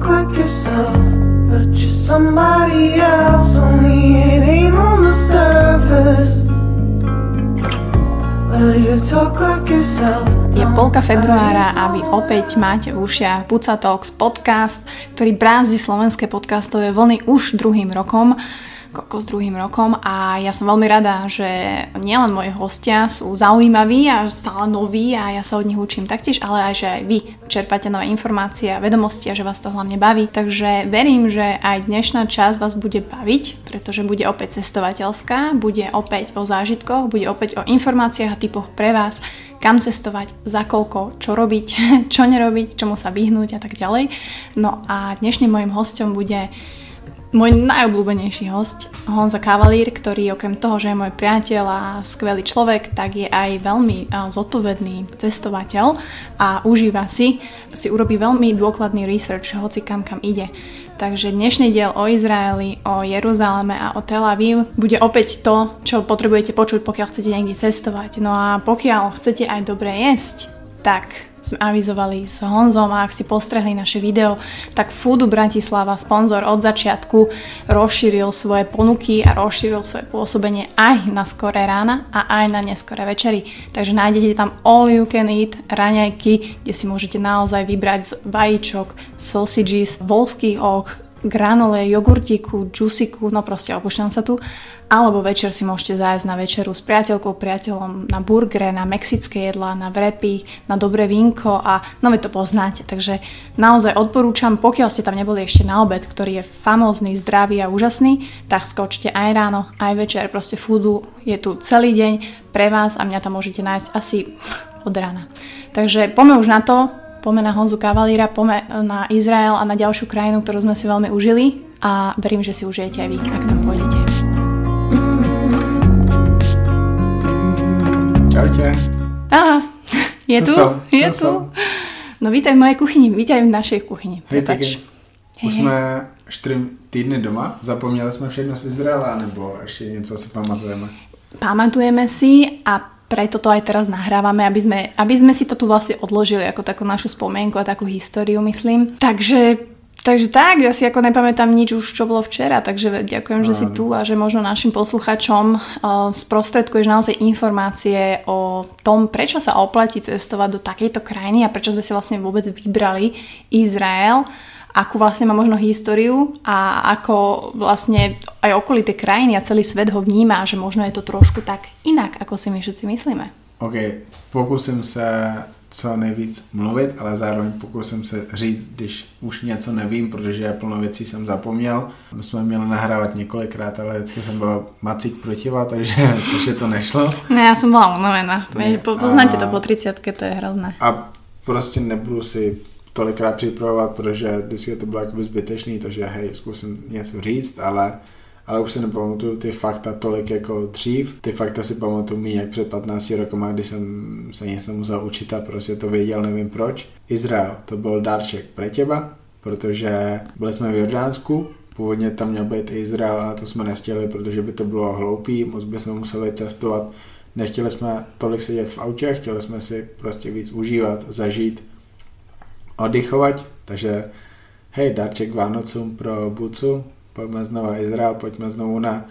look like yourself, but you're somebody else. Only it ain't on the surface. Je polka februára a vy opäť máte v ušiach Puca Talks podcast, ktorý brázdi slovenské podcastové vlny už druhým rokom s druhým rokom a ja som veľmi rada, že nielen moji hostia sú zaujímaví a stále noví a ja sa od nich učím taktiež, ale aj, že aj vy čerpáte nové informácie a vedomosti a že vás to hlavne baví. Takže verím, že aj dnešná časť vás bude baviť, pretože bude opäť cestovateľská, bude opäť o zážitkoch, bude opäť o informáciách a typoch pre vás, kam cestovať, za koľko, čo robiť, čo nerobiť, čomu sa vyhnúť a tak ďalej. No a dnešným mojim hostom bude môj najobľúbenejší host, Honza Kavalír, ktorý okrem toho, že je môj priateľ a skvelý človek, tak je aj veľmi zodpovedný cestovateľ a užíva si, si urobí veľmi dôkladný research, hoci kam kam ide. Takže dnešný diel o Izraeli, o Jeruzaleme a o Tel Aviv bude opäť to, čo potrebujete počuť, pokiaľ chcete niekde cestovať. No a pokiaľ chcete aj dobre jesť, tak sme avizovali s Honzom a ak si postrehli naše video, tak Foodu Bratislava, sponzor od začiatku, rozšíril svoje ponuky a rozšíril svoje pôsobenie aj na skoré rána a aj na neskoré večery. Takže nájdete tam all you can eat raňajky, kde si môžete naozaj vybrať z vajíčok, sausages, volských ok, granole, jogurtíku, džusiku, no proste opúšťam sa tu alebo večer si môžete zájsť na večeru s priateľkou, priateľom, na burgere, na mexické jedlá, na vrepy, na dobré vínko a no to poznáte. Takže naozaj odporúčam, pokiaľ ste tam neboli ešte na obed, ktorý je famózny, zdravý a úžasný, tak skočte aj ráno, aj večer. Proste foodu je tu celý deň pre vás a mňa tam môžete nájsť asi od rána. Takže poďme už na to, poďme na Honzu Kavalíra, poďme na Izrael a na ďalšiu krajinu, ktorú sme si veľmi užili a verím, že si užijete aj vy, ak tam pôjdete. Čaute. Aha, je To tu? som, je tu? som. No vítaj v mojej kuchyni, vítaj v našej kuchyni. Hej, Prepač. pěkně. Už jsme čtyři týdny doma, zapomněli jsme všechno z Izraela, nebo ještě něco si pamatujeme? Pamatujeme si a preto to aj teraz nahrávame, aby sme, aby sme si to tu vlastne odložili ako takú našu spomienku a takú históriu, myslím. Takže Takže tak, ja si ako nepamätám nič už, čo bolo včera, takže ďakujem, že si tu a že možno našim posluchačom uh, sprostredkuješ naozaj informácie o tom, prečo sa oplatí cestovať do takejto krajiny a prečo sme si vlastne vôbec vybrali Izrael, akú vlastne má možno históriu a ako vlastne aj okolité krajiny a celý svet ho vníma, že možno je to trošku tak inak, ako si my všetci myslíme. OK, pokusím se co nejvíc mluvit, ale zároveň pokusím se říct, když už něco nevím, protože plno věcí jsem zapomněl. My jsme měli nahrávat několikrát, ale vždycky jsem byl macík protiva, takže, takže to nešlo. No ja som bola unavená. Poznáte to po 30 to je hrozné. A prostě nebudu si tolikrát připravovat, protože vždycky to bylo jakoby zbytečný, takže hej, zkusím něco říct, ale, ale už si nepamatuju ty fakta tolik jako dřív. Ty fakta si pamatuju méně jak před 15 rokama, když jsem se nic nemusel učit a prostě to věděl, nevím proč. Izrael, to byl dárček pre těba, protože byli jsme v Jordánsku, Původně tam měl být Izrael, ale to jsme nestihli, protože by to bylo hloupý, moc bychom museli cestovat. Nechtěli jsme tolik sedět v autě, chtěli jsme si prostě víc užívat, zažít, oddychovat, takže hej, darček Vánocům pro Bucu, pojďme znova Izrael, pojďme znovu na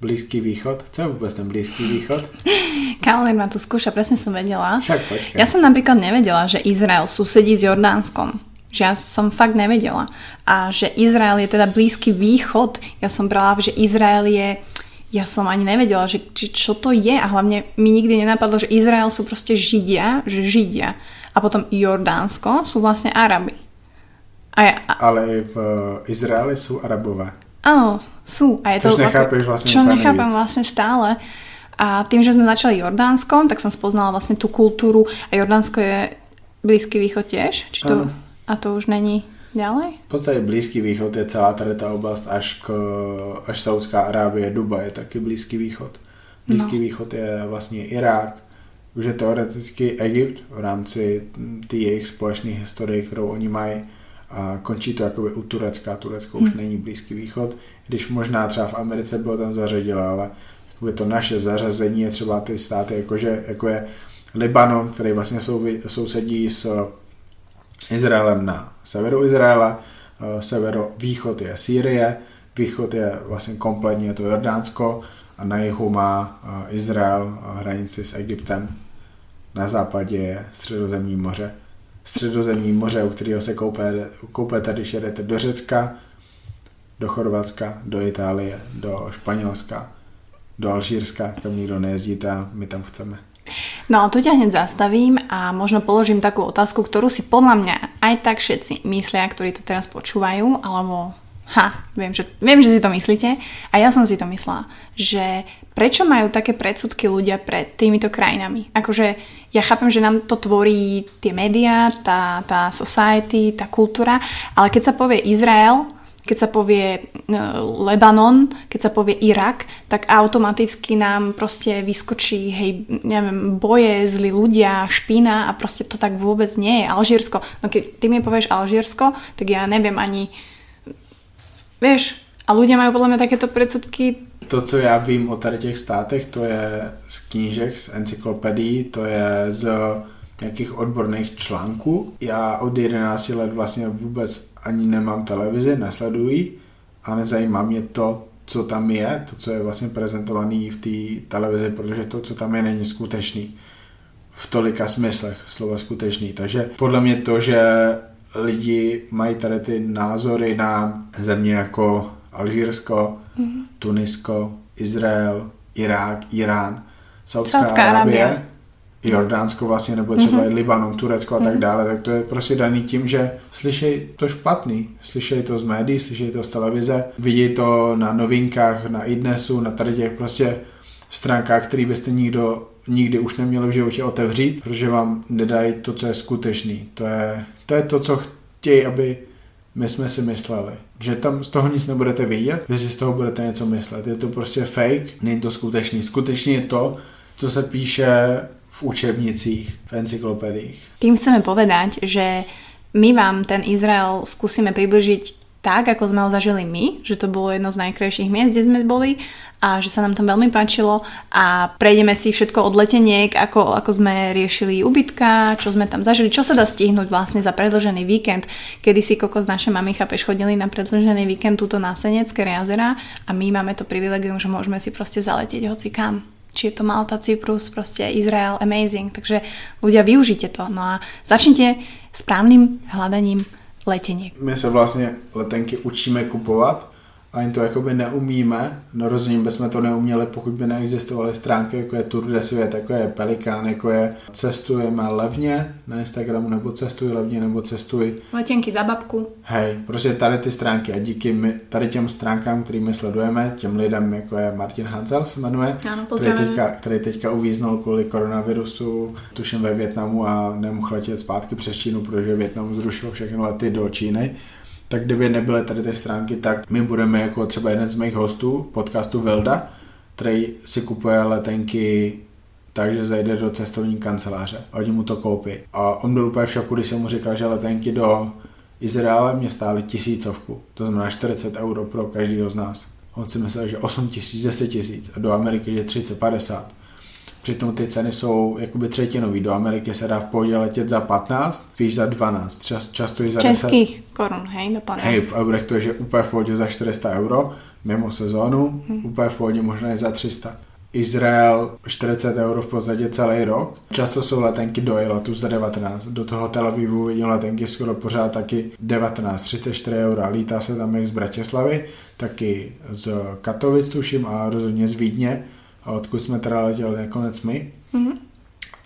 Blízký východ. Co je vůbec ten Blízký východ? Kalender ma tu skúša, presne som vedela. Však počkej. Ja som napríklad nevedela, že Izrael susedí s Jordánskom. Že ja som fakt nevedela. A že Izrael je teda blízky východ. Ja som brala, že Izrael je... Ja som ani nevedela, že, či, čo to je. A hlavne mi nikdy nenapadlo, že Izrael sú proste Židia, že Židia. A potom Jordánsko sú vlastne Araby. A ja, a, Ale v Izraeli jsou Arabové. Áno, sú. A je Což to, nechápeš vlastne Čo úplne nechápam nejvíc. vlastne stále. A tým, že sme začali Jordánskom, tak som spoznala vlastne tú kultúru. A Jordánsko je Blízky východ tiež? Či to, a to už není ďalej? V podstatě Blízký východ je celá tady ta oblast až k až Saudská Arábie, Dubaj je taky Blízký východ. Blízký No. východ je vlastně Irák, už je teoreticky Egypt v rámci té jejich společné historie, kterou oni mají. A končí to jakoby u Turecka. Turecko už není Blízký východ, když možná třeba v Americe bylo tam zařadila, ale jakoby to naše zařazení je třeba ty státy, jakože, jako je Libanon, který vlastně souvi, sousedí s Izraelem na severu Izraela, eh, severovýchod je Sýrie, východ je vlastně kompletně je to Jordánsko a na jihu má eh, Izrael hranici s Egyptem. Na západě je středozemní moře. Středozemní moře, u kterého se koupete, koupete, když jedete do Řecka, do Chorvatska, do Itálie, do Španělska, do Alžírska, kam nikdo nejezdíte a my tam chceme. No a tu ťa hneď zastavím a možno položím takú otázku, ktorú si podľa mňa aj tak všetci myslia, ktorí to teraz počúvajú, alebo ha, viem že, viem, že si to myslíte a ja som si to myslela, že prečo majú také predsudky ľudia pred týmito krajinami? Akože ja chápem, že nám to tvorí tie médiá, tá, tá society, tá kultúra, ale keď sa povie Izrael, keď sa povie uh, Lebanon, keď sa povie Irak, tak automaticky nám proste vyskočí, hej, neviem, boje, zlí ľudia, špína a proste to tak vôbec nie je. Alžírsko, no keď ty mi povieš Alžírsko, tak ja neviem ani, vieš, a ľudia majú podľa mňa takéto predsudky. To, co já vím o tady těch státech, to je z knížek, z encyklopedií, to je z nějakých odborných článků. Já od 11 let vlastně vůbec ani nemám televizi, nesleduji a nezajímá mě to, co tam je, to, co je vlastně prezentovaný v té televizi, protože to, co tam je, není skutečný. V tolika smyslech slova skutečný. Takže podle mě to, že lidi mají tady ty názory na země jako Alžírsko, mm-hmm. Tunisko, Izrael, Irák, Irán, Saudská, Saudská Arábie, Arábie Jordánsko vlastně, nebo třeba mm-hmm. Libanon, Turecko a tak mm-hmm. dále, tak to je prostě daný tím, že slyšej to špatný, slyšej to z médií, slyšej to z televize, vidí to na novinkách, na idnesu, na tady těch prostě stránkách, který byste nikdo nikdy už neměli v životě otevřít, protože vám nedají to, co je skutečný. To je to, je to co chtějí, aby my jsme si mysleli. Že tam z toho nic nebudete vidět, vy si z toho budete něco myslet. Je to prostě fake, není to skutečný. Skutečný je to, co se píše v učebnicích, v encyklopediích. Tým chceme povedať, že my vám ten Izrael skúsime približiť tak, ako sme ho zažili my, že to bolo jedno z najkrajších miest, kde sme boli a že sa nám tam veľmi páčilo a prejdeme si všetko od leteniek, ako, ako sme riešili ubytka, čo sme tam zažili, čo sa dá stihnúť vlastne za predlžený víkend. Kedy si koko z naše mami, chápeš, chodili na predlžený víkend túto na Senecké jazera a my máme to privilegium, že môžeme si proste zaletieť hoci kam či je to Malta, Cyprus, proste Izrael, amazing. Takže ľudia, využite to. No a začnite správným hľadaním leteniek. My se vlastně letenky učíme kupovat ani to jakoby neumíme, no rozumím, bychom to neuměli, pokud by neexistovaly stránky, jako je Tour de Svět, jako je Pelikán, jako je Cestujeme levně na Instagramu, nebo Cestuj levně, nebo Cestuj... Letenky za babku. Hej, prostě tady ty stránky a díky my, tady těm stránkám, který my sledujeme, těm lidem, jako je Martin Hansel se jmenuje, ano, který, teďka, který teďka uvíznul kvůli koronavirusu, tuším ve Větnamu a nemohl letět zpátky přes Čínu, protože Větnam zrušil všechny lety do Číny tak kdyby nebyly tady ty stránky, tak my budeme jako třeba jeden z mých hostů podcastu Velda, který si kupuje letenky takže zajde do cestovní kanceláře a oni mu to koupí. A on byl úplně v šoku, když jsem mu říkal, že letenky do Izraele mě stály tisícovku. To znamená 40 euro pro každého z nás. On si myslel, že 8 tisíc, 10 tisíc a do Ameriky, že 30, 50. Přitom ty ceny jsou jakoby třetinový. Do Ameriky se dá v pohodě letět za 15, spíš za 12, čas, často i za Českých 10. korun, hej, dopadne. Hej, v eurech to je, že úplně v pohodě za 400 euro, mimo sezónu, hmm. úplně v pohodě možná i za 300. Izrael 40 euro v podstatě celý rok. Často jsou letenky do Eilotu za 19. Do toho Tel Avivu vidím letenky skoro pořád taky 19, 34 euro. Lítá se tam jak z Bratislavy, taky z Katovic tuším a rozhodně z Vídně a odkud jsme teda letěli nakonec my. Mm-hmm.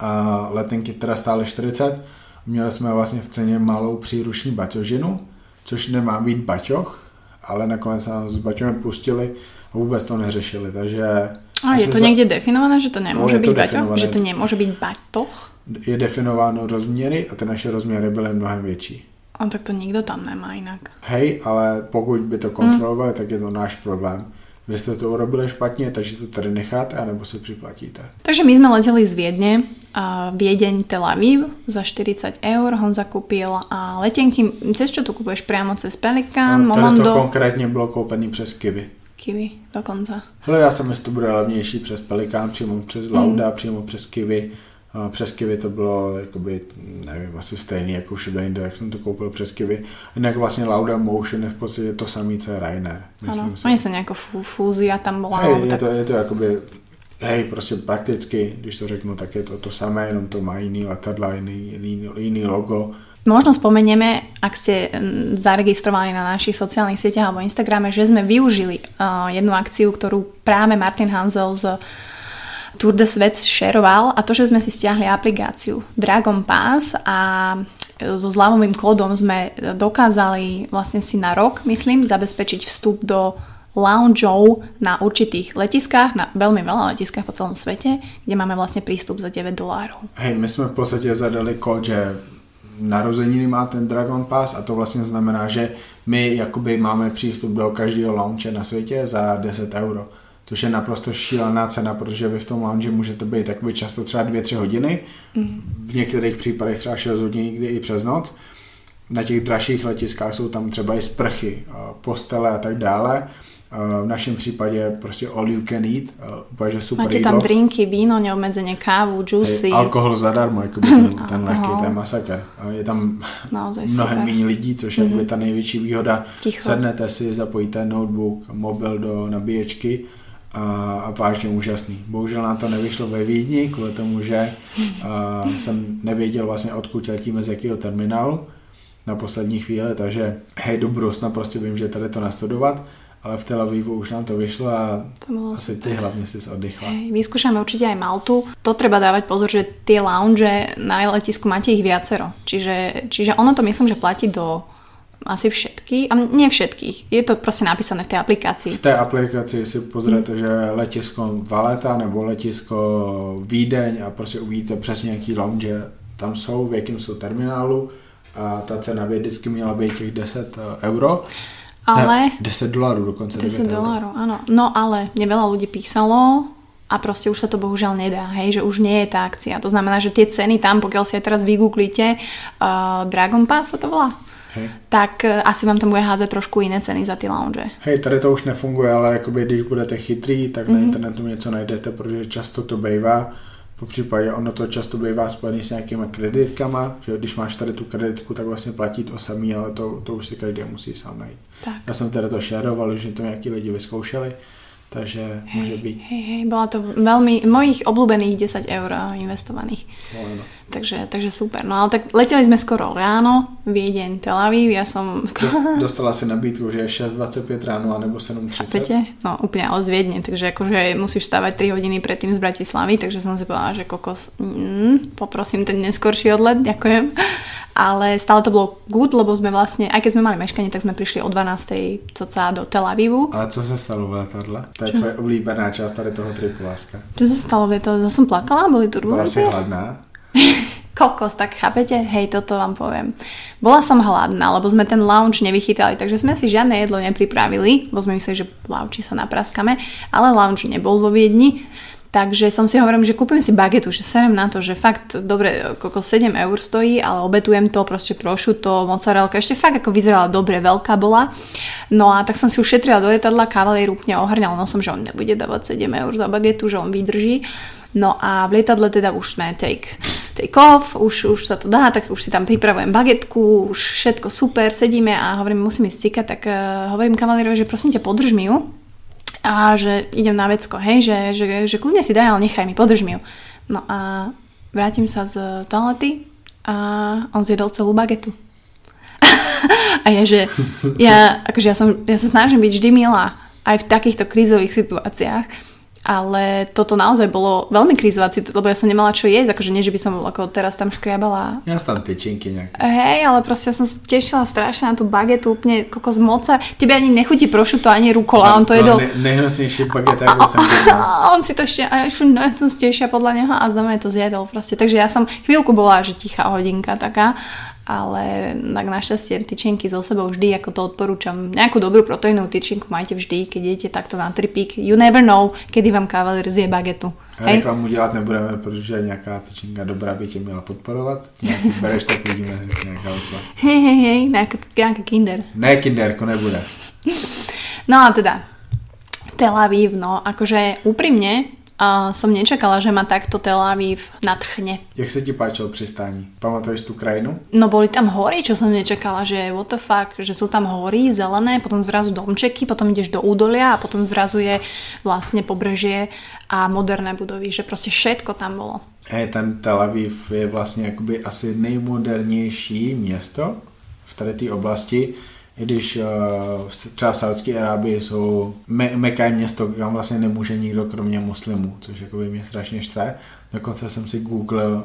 A letenky teda stály 40. Měli jsme vlastně v ceně malou příruční baťožinu, což nemá být baťoch, ale nakonec nám s baťohem pustili a vůbec to neřešili, takže... A je to za... někde definované, že to nemůže no, být baťoch? Že to nemůže být batoh? Je definováno rozměry a ty naše rozměry byly mnohem větší. A tak to nikdo tam nemá jinak. Hej, ale pokud by to kontrolovali, mm. tak je to náš problém. Vy jste to urobili špatně, takže to tady necháte, anebo si připlatíte. Takže my jsme letěli z Viedne, a Viedeň Tel Aviv za 40 eur, Honza koupil a letenky, cez čo to kupuješ priamo cez Pelikán, no, Momondo? to konkrétně bylo koupený přes Kiwi. Kiwi dokonce. Hele, já jsem to bude levnější přes Pelikán, přímo přes Lauda, mm. přímo přes Kiwi A přes Kivy to bylo, jakoby, nevím, asi stejný jako všude jinde, jak jsem to koupil přes Kivy. Jinak vlastně Lauda Motion je v podstatě to samé, co je Rainer. Myslím si. oni sa nejako fú, fúzia tam bola. Hej, je tak, to, je to jakoby, hej, prostě prakticky, když to řeknu, tak je to to samé, jenom to má jiný letadla, jiný, jiný, jiný logo. Možno spomenieme, ak ste mm, zaregistrovaní na našich sociálnych sieťach alebo Instagrame, že sme využili uh, jednu akciu, ktorú práve Martin Hanzel z Tour de Svet šeroval a to, že sme si stiahli aplikáciu Dragon Pass a so zľavovým kódom sme dokázali vlastne si na rok, myslím, zabezpečiť vstup do loungeov na určitých letiskách, na veľmi veľa letiskách po celom svete, kde máme vlastne prístup za 9 dolárov. Hej, my jsme v podstatě zadali kód, že narozeniny má ten Dragon Pass a to vlastně znamená, že my jakoby máme přístup do každého lounge na světě za 10 euro. Což je naprosto šílená cena, protože vy v tom lounge můžete být jakoby často třeba 2-3 hodiny, v některých případech třeba 6 hodin, někdy i přes noc. Na těch dražších letiskách jsou tam třeba i sprchy, postele a tak dále. V našem případě prostě all you can eat, úplně super Máte jídlo. tam drinky, víno, neobmedzenie kávu, juicy. Hej, alkohol zadarmo, jakoby ten, ten lehký, ten masakr. A Je tam Naozaj mnohem super. méně lidí, což je mm-hmm. ta největší výhoda. Ticho. Sednete si, zapojíte notebook, mobil do nabíječky a, a vážně úžasný. Bohužel nám to nevyšlo ve Vídni, kvůli tomu, že a, jsem nevěděl vlastně odkud letíme z jakého terminálu na poslední chvíli, takže hej do Brusna prostě vím, že tady to nastudovat, ale v Tel Avivu už nám to vyšlo a To asi ty hlavně si oddychla. Hej, vyskúšame určite aj Maltu. To treba dávať pozor, že tie lounge na letisku máte ich viacero. Čiže, čiže ono to myslím, že platí do asi všetkých, a nie všetkých. Je to proste napísané v tej aplikácii. V té aplikaci si pozrete, že letisko Valeta nebo letisko Vídeň a prostě uvidíte přesně jaký lounge tam jsou, v jakém jsou terminálu a ta cena by vždycky měla být těch 10 euro. Ale... Ne, 10 dolarů dokonce. 10 9 euro. dolárov, áno. No ale mne veľa ľudí písalo a proste už sa to bohužiaľ nedá, hej, že už nie je tá akcia. To znamená, že tie ceny tam, pokiaľ si aj teraz vygooglíte uh, Dragon Pass sa to volá, Hej. tak uh, asi vám tam bude hádzať trošku iné ceny za ty lounge. Hej, tady to už nefunguje, ale jakoby, když budete chytrý, tak Mhm. na internetu něco najdete, protože často to bývá. Po případě ono to často bývá spojený s nějakýma kreditkama, že když máš tady tu kreditku, tak vlastně platí to samý, ale to, to už si každý musí sám najít. Tak. Já jsem teda to šeroval, že to nějaký lidi vyzkoušeli, takže může být. Hej, hej, bola to veľmi, mojich obľúbených 10 eur investovaných. No, no. Takže, takže super. No ale tak leteli sme skoro ráno, Viedeň, Tel Aviv, ja som... Dost- Dostala si nabídku, že je 6.25 ráno anebo 7.30. Chápete? No úplne ale z Viedne, takže akože musíš stávať 3 hodiny predtým z Bratislavy, takže som si povedala, že kokos, mm, poprosím ten neskorší odlet, ďakujem. Ale stále to bolo good, lebo sme vlastne, aj keď sme mali meškanie, tak sme prišli o 12. coca do Tel Avivu. Ale co se stalo v letadle? To je tvoje oblíbená část tady toho tripu, láska. Čo sa stalo? Vie to, som plakala? Boli Byla si turbulencie? hladná? Kokos, tak chápete? Hej, toto vám poviem. Bola som hladná, lebo sme ten lounge nevychytali, takže sme si žiadne jedlo nepripravili, lebo sme mysleli, že v lounge sa napraskame, ale lounge nebol vo Viedni. Takže som si hovorím, že kúpim si bagetu, že serem na to, že fakt dobre, koľko 7 eur stojí, ale obetujem to, proste prošuto, mozzarella, ešte fakt ako vyzerala dobre, veľká bola. No a tak som si ušetrila do letadla, kavalier úplne ohrňal nosom, že on nebude dávať 7 eur za bagetu, že on vydrží. No a v lietadle teda už sme take, take off, už, už sa to dá, tak už si tam pripravujem bagetku, už všetko super, sedíme a hovorím, musím ísť cikať, tak uh, hovorím kavalierovi, že prosím ťa, podrž mi ju a že idem na vecko, hej, že, že, že kľudne si daj, ale nechaj mi, podrž mi ju. No a vrátim sa z toalety a on zjedol celú bagetu. a ja, že ja, akože ja, som, ja sa snažím byť vždy milá aj v takýchto krízových situáciách, ale toto naozaj bolo veľmi krízová lebo ja som nemala čo jesť, akože nie, že by som ako teraz tam škriabala jsi tam tyčinky nějak. Hej, ale proste ja som sa tešila strašne na tú bagetu, úplne kokos moca. Tebe ani nechutí prošuto, ani rukola, on to jedol. Ne, nejhnusnější baget, jakou jsem. A on si to ešte, a ešte no, to stešia podľa neho a znamená to zjedol proste. Takže ja som chvíľku bola, že tichá hodinka taká, ale tak našťastie tyčinky so sebou vždy, ako to odporúčam. Nejakú dobrú proteínovú tyčinku majte vždy, keď idete takto na tripík. You never know, kedy vám kavalier zje bagetu. Hej? Reklamu dělat nebudeme, protože nějaká tyčinka dobrá by tě měla podporovat. Nějaký bereš, tak vidíme, že si nějaká ocva. Hej, hej, hej, nejaká, nejaká kinder. Ne, kinderko nebude. No a teda, Tel Aviv, no akože úprimne, A som nečakala, že ma takto Tel Aviv nadchne. Jak se ti páčilo přistání? Pamatuješ tu krajinu? No boli tam hory, čo som nečakala, že what the fuck, že sú tam hory zelené, potom zrazu domčeky, potom ideš do údolia a potom zrazu je vlastne pobrežie a moderné budovy, že prostě všetko tam bolo. Hej, ten Tel Aviv je vlastně jakoby asi nejmodernější město v tady té oblasti, i když uh, třeba v Saudské Arábii jsou Me- Meka je město, kam vlastně nemůže nikdo kromě muslimů, což jakoby mě strašně štve. Dokonce jsem si googlil,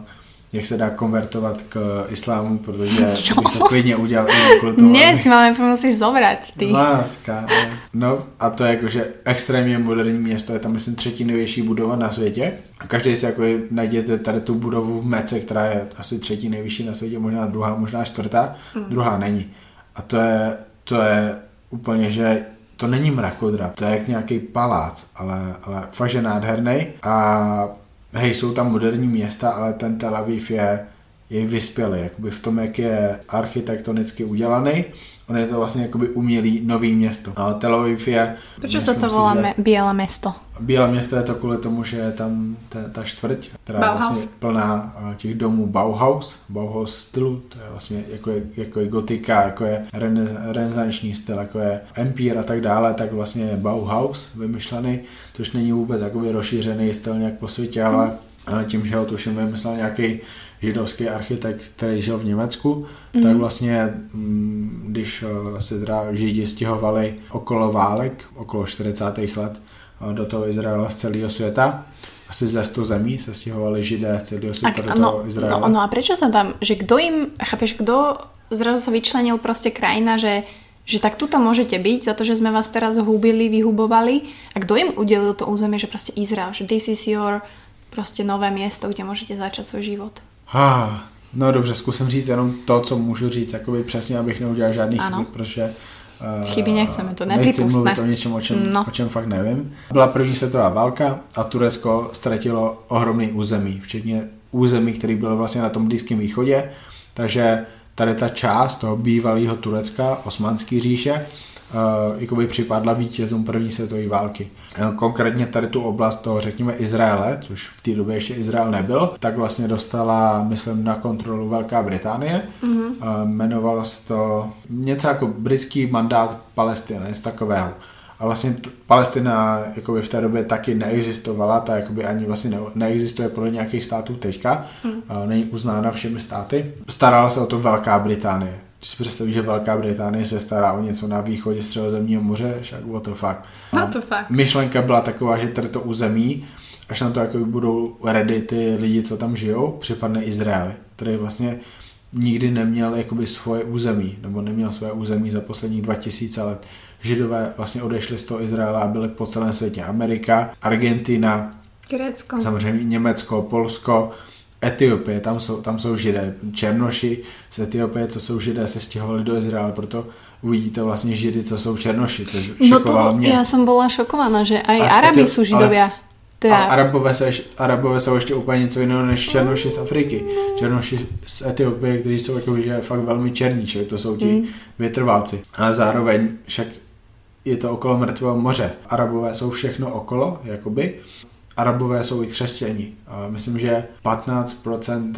jak se dá konvertovat k islámu, protože bych to klidně udělal i kvůli tomu, aby- si najprv musíš zobrať, ty. Láska. ne. No a to je jakože extrémně moderní město, je tam myslím třetí největší budova na světě. A každý si jako najděte tady tu budovu v Mece, která je asi třetí nejvyšší na světě, možná druhá, možná čtvrtá, Mm. druhá není. A to je, to je úplně, že to není mrakodrap, to je jak nějaký palác, ale, ale fakt, že nádherný. A hej, jsou tam moderní města, ale ten Tel Aviv je, je vyspělý, jakoby v tom, jak je architektonicky udělaný. On je to vlastně jakoby umělý nový město. A Tel Aviv je... Sa myslím to volá že- me- Biele mesto? Bílé město je to kvůli tomu, že je tam ta, ta čtvrť, která Bauhaus. je vlastně plná eh, těch domů Bauhaus, Bauhaus stylu, to je vlastně jako je, jako je gotika, jako je rene, renesanční styl, jako je Empire a tak dále, tak vlastně je Bauhaus vymyšlený, což není vůbec jakoby rozšířený styl nějak po světě, ale eh, tím, že ho tuším vymyslel nějaký židovský architekt, který žil v Německu, mm. tak vlastně, mm, když eh, se teda židi stěhovali okolo válek, okolo 40. let, eh, do toho Izraela z celého světa, asi ze 100 zemí se stěhovali židé z celého světa do toho no, Izraela. no, no a prečo sa tam, že kto im, chápeš, kto zrazu sa vyčlenil proste krajina, že že tak tuto môžete byť za to, že sme vás teraz húbili, vyhubovali a kto im udelil to územie, že proste Izrael, že this is your proste nové miesto, kde môžete začať svoj život. Ah, no dobře, zkusím říct jenom to, co můžu říct, jakoby přesně, abych neudělal žádný Ano. chyby, protože uh, Chyby nechceme, to Nechci nepřípustné. mluvit o něčem, o čem, No. o čem fakt nevím. Byla první světová válka a Turecko ztratilo ohromný území, včetně území, který bylo vlastně na tom Blízkém východě, takže tady ta část toho bývalého Turecka, Osmanské říše, jakoby připadla vítězům první světové války. Eh, Konkrétně tady tu oblast toho, řekněme, Izraele, což v té době ještě Izrael nebyl, tak vlastně dostala, myslím, na kontrolu Velká Británie. Mm-hmm. Jmenovalo se to něco jako britský mandát Palestiny, něco takového. A vlastně Palestina jakoby v té době taky neexistovala, ta jakoby ani vlastně ne- neexistuje podle nějakých států teďka, mm. není uznána všemi státy. Starala se o to Velká Británie. Když si představíš, že Velká Británie se stará o něco na východě středozemního moře, však what the fuck. What the fuck? Myšlenka byla taková, že tady to území, až na to jako budou ready ty lidi, co tam žijou, připadne Izraeli, který vlastně nikdy neměl jakoby svoje území, nebo neměl své území za poslední 2000 let. Židové vlastně odešli z toho Izraela a byli po celém světě. Amerika, Argentina, Grécko. samozřejmě Německo, Polsko, Etiopie, tam jsou, tam jsou židé. Černoši z Etiopie, co jsou židé, se stěhovali do Izraela, proto uvidíte vlastně židy, co jsou černoši, což No to, mě. ja som bola šokovaná, že aj A Arabi sú židovia. A Teda, Arabové, se, Arabové jsou ještě úplně něco jiného než Černoši z Afriky. Černoši z Etiopie, kteří jsou jako, že fakt velmi černí, čili to jsou ti Mm. vytrvalci. Ale zároveň však je to okolo mrtvého moře. Arabové jsou všechno okolo, jakoby. Arabové jsou i křesťani. Myslím, že 15%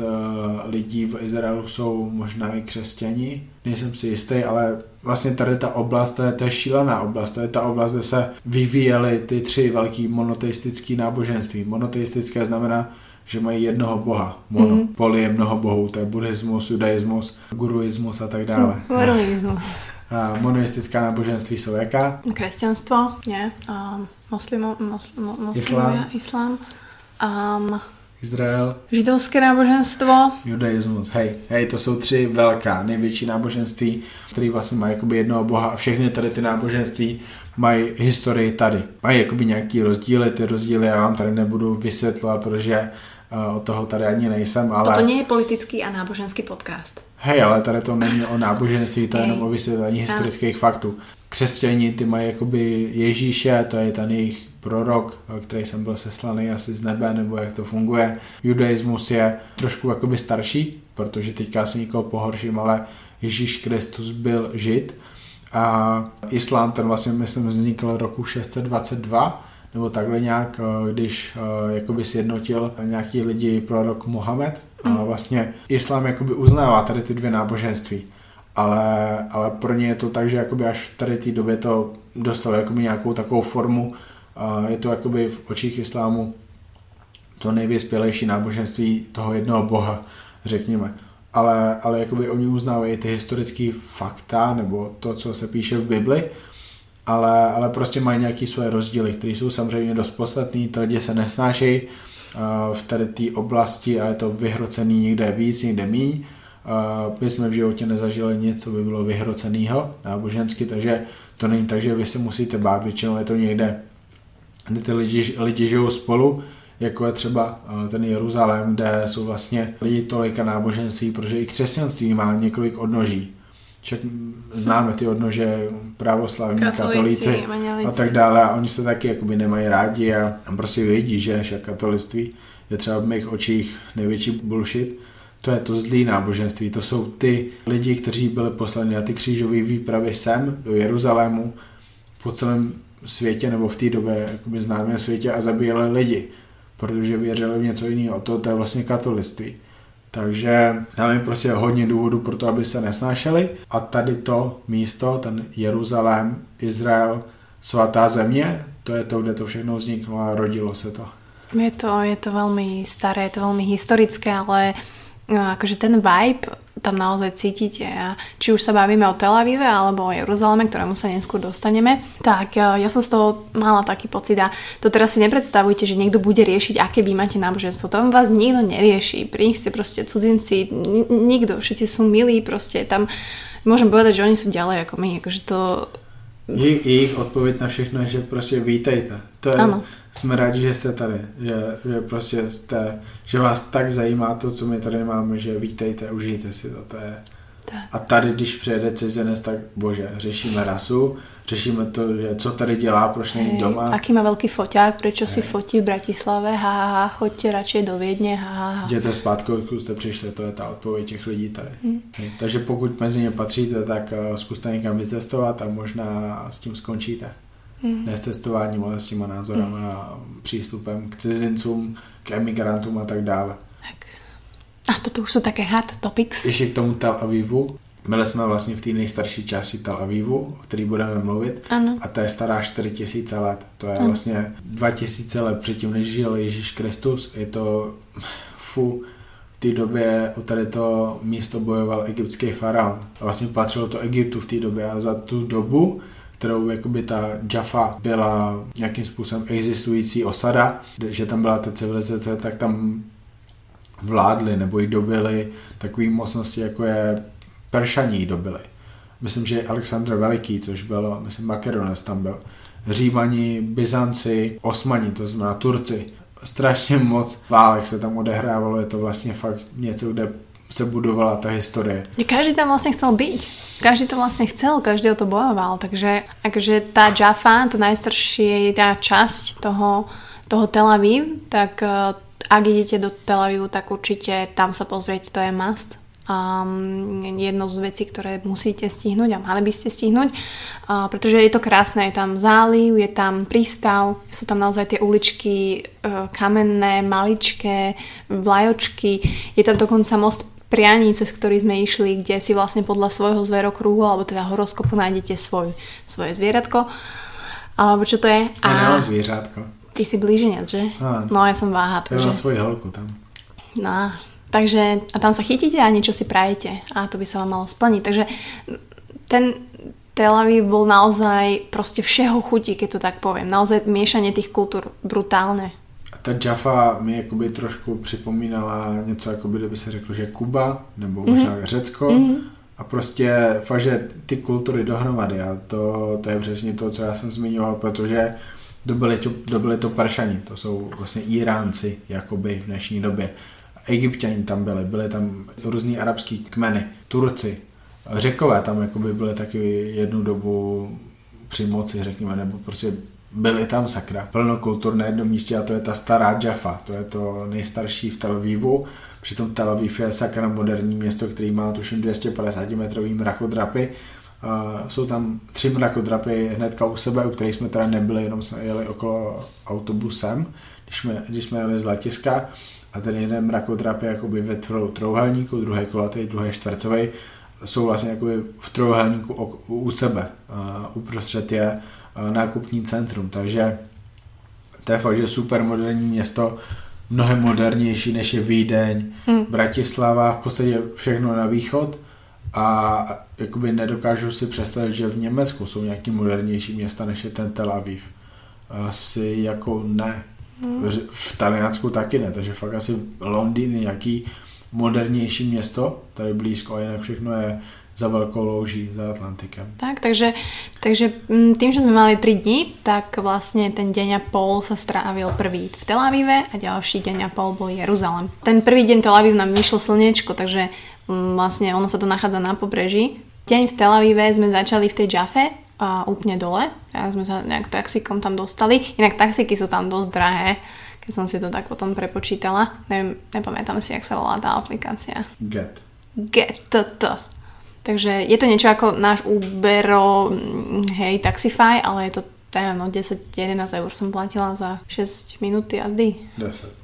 lidí v Izraelu jsou možná i křesťani. Nejsem si jistý, ale vlastně tady ta oblast, to je, to je šílená oblast. To je ta oblast, kde se vyvíjely ty tři velký monoteistické náboženství. Monoteistické znamená, že mají jednoho boha. Mono. Mhm. Poly je mnoho bohů, to je buddhismus, judaismus, guruismus a tak dále. Guruizmus. A monoistická náboženství jsou jaká? Kresťanstvo, nie? A moslimo, mosl, mo, moslimovia, Islám. islám. Um, Izrael, židovské náboženstvo. judaismus. Hej, hej, to jsou tři velká, největší náboženství, které vlastně mají jakoby jednoho boha a všechny tady ty náboženství mají historii tady. Mají jakoby nějaký rozdíly, ty rozdíly já vám tady nebudu vysvětlovat, protože od toho tady ani nejsem, ale... Toto nie je politický a náboženský podcast. Hej, ale tady to není o náboženství, to je jenom o vysvětlení historických faktů. Křesťani, ty mají jakoby Ježíše, to je ten jejich prorok, který jsem byl seslaný asi z nebe, nebo jak to funguje. Judaismus je trošku jakoby starší, protože teďka si nikoho pohorším, ale Ježíš Kristus byl žid a islám ten vlastně myslím vznikl roku 622 nebo takhle nějak, eh, když eh, jakoby sjednotil nějaký lidi prorok Mohamed a Mm. vlastně islám jakoby uznává tady ty dvě náboženství. Ale, ale pro ně je to tak, že jakoby až v tady té době to dostalo jakoby nějakou takovou formu. A je to jakoby v očích islámu to nejvyspělejší náboženství toho jednoho boha, řekněme. Ale, ale jakoby oni uznávají ty historické fakta, nebo to, co se píše v Bibli, ale, ale prostě mají nějaké svoje rozdíly, které jsou samozřejmě dost podstatné, ty lidi se nesnášejí uh, v tady té oblasti a je to vyhrocený někde víc, někde míň. Uh, my jsme v životě nezažili nic, co by bylo vyhroceného nábožensky, takže to není tak, že vy se musíte bát, většinou je to někde, kde ty lidi, lidi žijou spolu, jako je třeba uh, ten Jeruzalém, kde jsou vlastně lidi tolika náboženství, protože i křesťanství má několik odnoží. Však známe ty odnože pravoslavní, katolíci, katolíci a tak dále a oni se taky jakoby nemají rádi a prostě vědí, že však katolictví je třeba v mých očích největší bullshit. To je to zlý náboženství, to jsou ty lidi, kteří byli poslani na ty křížové výpravy sem do Jeruzalému po celém světě nebo v té době jakoby známém světě a zabíjeli lidi, protože věřili v něco jiného. To, to je vlastně katolictví. Takže tam je prostě hodně důvodů pro to, aby se nesnášeli. A tady to místo, ten Jeruzalém, Izrael, svatá země, to je to, kde to všechno vzniklo a rodilo se to. Je to, je to veľmi staré, je to veľmi historické, ale no, akože ten vibe tam naozaj cítite. A či už sa bavíme o Tel Avive alebo o Jeruzaleme, ktorému sa neskôr dostaneme, tak e, ja som z toho mala taký pocit a to teraz si nepredstavujte, že niekto bude riešiť, aké vy máte náboženstvo. Tam vás nikto nerieši. Pri nich ste proste cudzinci, nikto, všetci sú milí, proste tam môžem povedať, že oni sú ďalej ako my. Akože to... Jejich, jejich odpověď na všechno je, že prostě vítejte. To je, Ano. jsme rádi, že jste tady, že, že prostě jste, že vás tak zajímá to, co my tady máme, že vítejte, užijte si to, to je. Tak. A tady, když přijede cizinec, tak bože, řešíme rasu, řešíme to, že co tady dělá, proč není doma. aký má veľký foťák, prečo si fotí v Bratislave, ha, ha, ha, choďte radšej do Viedne, ha, ha, ha. Jděte zpátky, odkud jste přišli, to je ta odpověď těch lidí tady. Hmm. Takže pokud mezi ně patříte, tak eh, zkuste někam vycestovat a možná s tím skončíte. Hmm. Ne s cestováním, ale s těma názorama a přístupem k cizincům, k emigrantům a tak dále. A toto už sú také hard topics. Ještě k tomu Tel Avivu. Byli jsme vlastně v té nejstarší části Tel Avivu, o který budeme mluvit. Ano. A ta je stará 4000 let. To je Ano. vlastně 2000 let předtím, než žil Ježíš Kristus. Je to, fu, v té době o tady to místo bojoval egyptský faraon. A vlastně patřilo to Egyptu v té době a za tu dobu kterou jakoby ta Jaffa byla nějakým způsobem existující osada, že tam byla ta civilizace, tak tam vládli nebo jí dobili takové mocnosti, jako je Peršaní jí dobili. Myslím, že Alexandr Veliký, což byl, myslím, Makedonec tam byl. Římani, Byzanci, Osmani, to znamená Turci. Strašně moc válek se tam odehrávalo, je to vlastně fakt něco, kde se budovala ta historie. Každý tam vlastne chcel byť. Každý to vlastne chcel, každý o to bojoval. Takže akože tá Jaffa, to najstaršie tá časť toho, toho Tel Aviv, tak eh, ak idete do Tel Avivu, tak určite tam sa pozrieť, to je must. Um, jedno z vecí, ktoré musíte stihnúť a mali by ste stihnúť, uh, pretože je to krásne, je tam záliv, je tam prístav, sú tam naozaj tie uličky uh, kamenné, maličké, vlajočky, je tam dokonca most prianí, cez ktorý sme išli, kde si vlastne podľa svojho zverokruhu alebo teda horoskopu nájdete svoj, svoje zvieratko. Alebo čo to je? A nemám zvířátko. Ty si blíženec, že? Áno. No ja som váha, Já mám takže... svoji holku tam. No, takže a tam sa chytíte a niečo si prajete a to by sa vám malo splniť. Takže ten Tel Aviv bol naozaj proste všeho chutí, keď to tak poviem. Naozaj miešanie tých kultúr brutálne. A ta Jaffa mi jakoby trošku připomínala něco, jako by kdyby se řeklo, že Kuba, nebo možná mm-hmm. Řecko. Mm-hmm. A prostě fakt, že ty kultury dohromady a to, to je přesně to, co já jsem zmiňoval, protože dobili to, dobili to Peršani, to jsou vlastně Iránci, jakoby v dnešní době. Egyptěni tam byli, byly tam různý arabský kmeny, Turci, Řekové tam jakoby byly taky jednu dobu při moci, řekněme, nebo prostě byli tam sakra. Plno kultur na jednom místě a to je ta stará Jaffa, to je to nejstarší v Tel Avivu. Přitom Tel Aviv je sakra moderní město, který má tuším 250 metrový mrakodrapy Uh, jsou tam tři mrakodrapy hnedka u sebe, u kterých jsme teda nebyli, jenom jsme jeli okolo autobusem, když jsme, když jsme jeli z letiska a ten jeden mrakodrap je jakoby ve trouhelníku, druhý kulatý, druhý čtvercový, jsou vlastně jakoby v trouhelníku u sebe. Uh, uprostřed je uh, nákupní centrum, takže to je fakt, že super moderní město, mnohem modernější než je Vídeň, hmm. Bratislava, v podstatě všechno na východ a jakoby nedokážu si představit, že v Německu jsou nějaký modernější města než je ten Tel Aviv. Asi jako ne. Hmm. V Taliansku taky ne, takže fakt asi Londýn je nějaký modernější město, tady blízko a jinak všechno je za velkou louží, za Atlantikem. Tak, takže, takže mm, tým, že sme mali 3 dní, tak vlastne ten deň a pol sa strávil prvý v Tel Avive a ďalší deň a pol bol Jeruzalem. Ten prvý deň Tel Aviv nám vyšlo slniečko, takže mm, vlastne ono sa to nachádza na pobreží. Deň v Tel Avive sme začali v tej Jaffe, a úplne dole. Ja sme sa nejak taxikom tam dostali. Inak taxiky sú tam dosť drahé, keď som si to tak potom prepočítala. Neviem, nepamätám si, jak sa volá tá aplikácia. Get. Get, t, t. Takže je to niečo ako náš Ubero, hej, Taxify, ale je to, neviem, no 10-11 eur som platila za 6 minút jazdy. 10.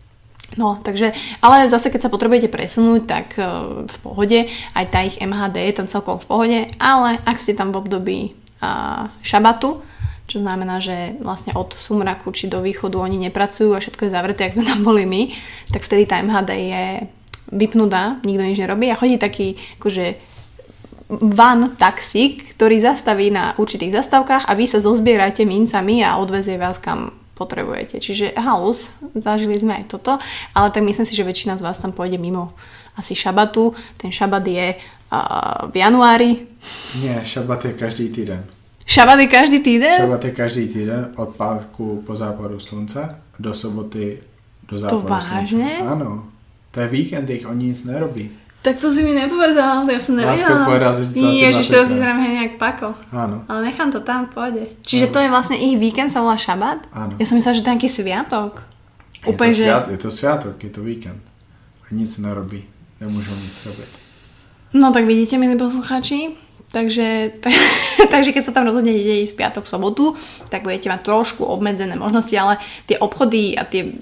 No, takže, ale zase keď sa potrebujete presunúť, tak uh, v pohode, aj tá ich MHD je tam celkom v pohode, ale ak ste tam v období uh, šabatu, čo znamená, že vlastne od sumraku či do východu oni nepracujú a všetko je zavreté, ak sme tam boli my, tak vtedy tá MHD je vypnutá, nikto nič nerobí. A chodí taký akože van taxík, ktorý zastaví na určitých zastávkach a vy sa zozbierate mincami a odvezie vás kam potrebujete. Čiže halus, zažili sme aj toto, ale tak myslím si, že väčšina z vás tam pôjde mimo asi šabatu. Ten šabat je uh, v januári. Nie, šabat je každý týden. Šabat je každý týden? Šabat je každý týden od pátku po západu slunce do soboty do západu to vážne? slunce. Áno. To je víkend, ich oni nic nerobí. Tak to si mi nepovedal, ja som nevedela. Lásko porazit to Ježiš, to si zrejme nejak pako. Áno. Ale nechám to tam, pôjde. Čiže Áno. to je vlastne ich víkend, sa volá šabat? Áno. Ja som myslela, že to je nejaký sviatok. Je Úplne, to, že... sviat, je to sviatok, je to víkend. A nic nerobí. Nemôžu nic robiť. No tak vidíte, milí posluchači, Takže, tak, takže keď sa tam rozhodnete ísť piatok, sobotu, tak budete mať trošku obmedzené možnosti, ale tie obchody a tie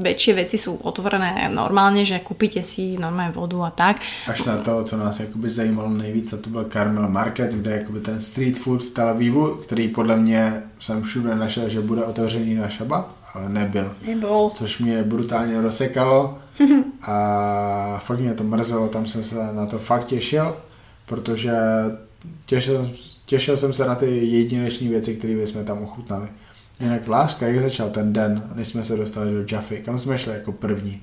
väčšie veci sú otvorené normálne, že kúpite si normálne vodu a tak. Až na to, co nás jakoby zajímalo nejvíc, a to byl Carmel Market, kde jakoby ten street food v Tel Avivu, který podle mě jsem všude našel, že bude otevřený na šabat, ale nebyl. Nebyl. Což mě brutálně rozsekalo a fakt mě to mrzelo, tam jsem se na to fakt těšil, protože těšil, těšil jsem se na ty jedinečné věci, které jsme tam ochutnali. Jinak láska, jak začal ten den, než jsme se dostali do Jaffy, kam jsme šli jako první?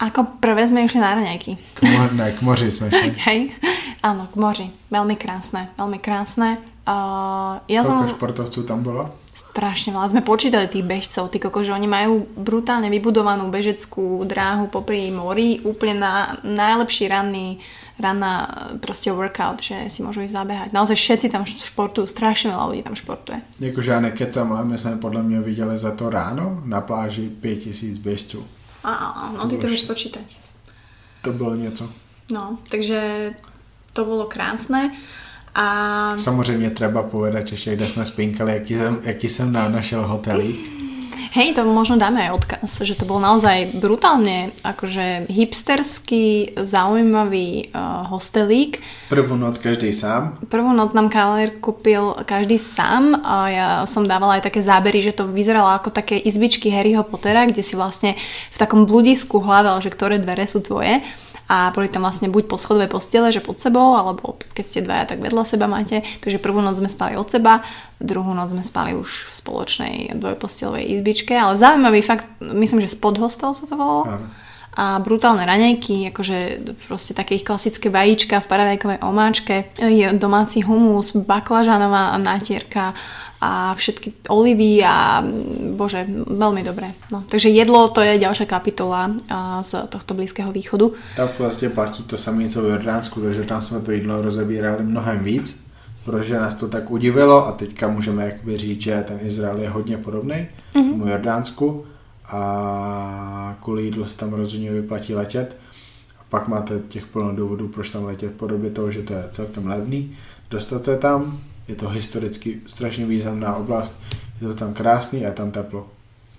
Ako prvé sme išli na raňajky. K, mo- ne, k moři sme šli. Hej, áno, k moři. Veľmi krásne, veľmi krásne. Uh, ja Koľko som... športovcov tam bolo? Strašne veľa. Sme počítali tých bežcov, ty koko, že oni majú brutálne vybudovanú bežeckú dráhu popri mori, úplne na najlepší ranný ranná proste workout, že si môžu ísť zabehať. Naozaj všetci tam športujú, strašne veľa ľudí tam športuje. Jakože ja nekecam, ale my sme podľa mňa videli za to ráno na pláži 5000 bežcov. A, no ty to vieš počítať. To bolo niečo. No, takže to bolo krásne. A... Samozřejmě treba povedať ešte, kde sme spinkali, jaký som, jaký nám našel hotelík. Hej, to možno dáme aj odkaz, že to bol naozaj brutálne akože hipsterský, zaujímavý uh, hostelík. Prvú noc každý sám. Prvú noc nám Kaler kúpil každý sám a ja som dávala aj také zábery, že to vyzeralo ako také izbičky Harryho Pottera, kde si vlastne v takom bludisku hľadal, že ktoré dvere sú tvoje a boli tam vlastne buď po schodové postele, že pod sebou, alebo keď ste dvaja, tak vedľa seba máte. Takže prvú noc sme spali od seba, druhú noc sme spali už v spoločnej dvojpostelovej izbičke, ale zaujímavý fakt, myslím, že spod hostel sa to volalo. a brutálne raňajky, akože proste také ich klasické vajíčka v paradajkovej omáčke, je domáci humus, baklažanová natierka, a všetky olivy a bože, veľmi dobré. No, takže jedlo to je ďalšia kapitola z tohto Blízkého východu. Tam vlastně platí to samé, co v Jordánsku, takže tam jsme to jídlo rozebírali mnohem víc, protože nás to tak udivilo a teďka můžeme jakoby říct, že ten Izrael je hodně podobný mm-hmm. tomu Jordánsku a kvůli jídlu se tam rozhodně vyplatí letět pak máte těch plno důvodů, proč tam letět v podobě toho, že to je celkem levný, dostat se tam, je to historicky strašně významná oblast, je to tam krásný a je tam teplo.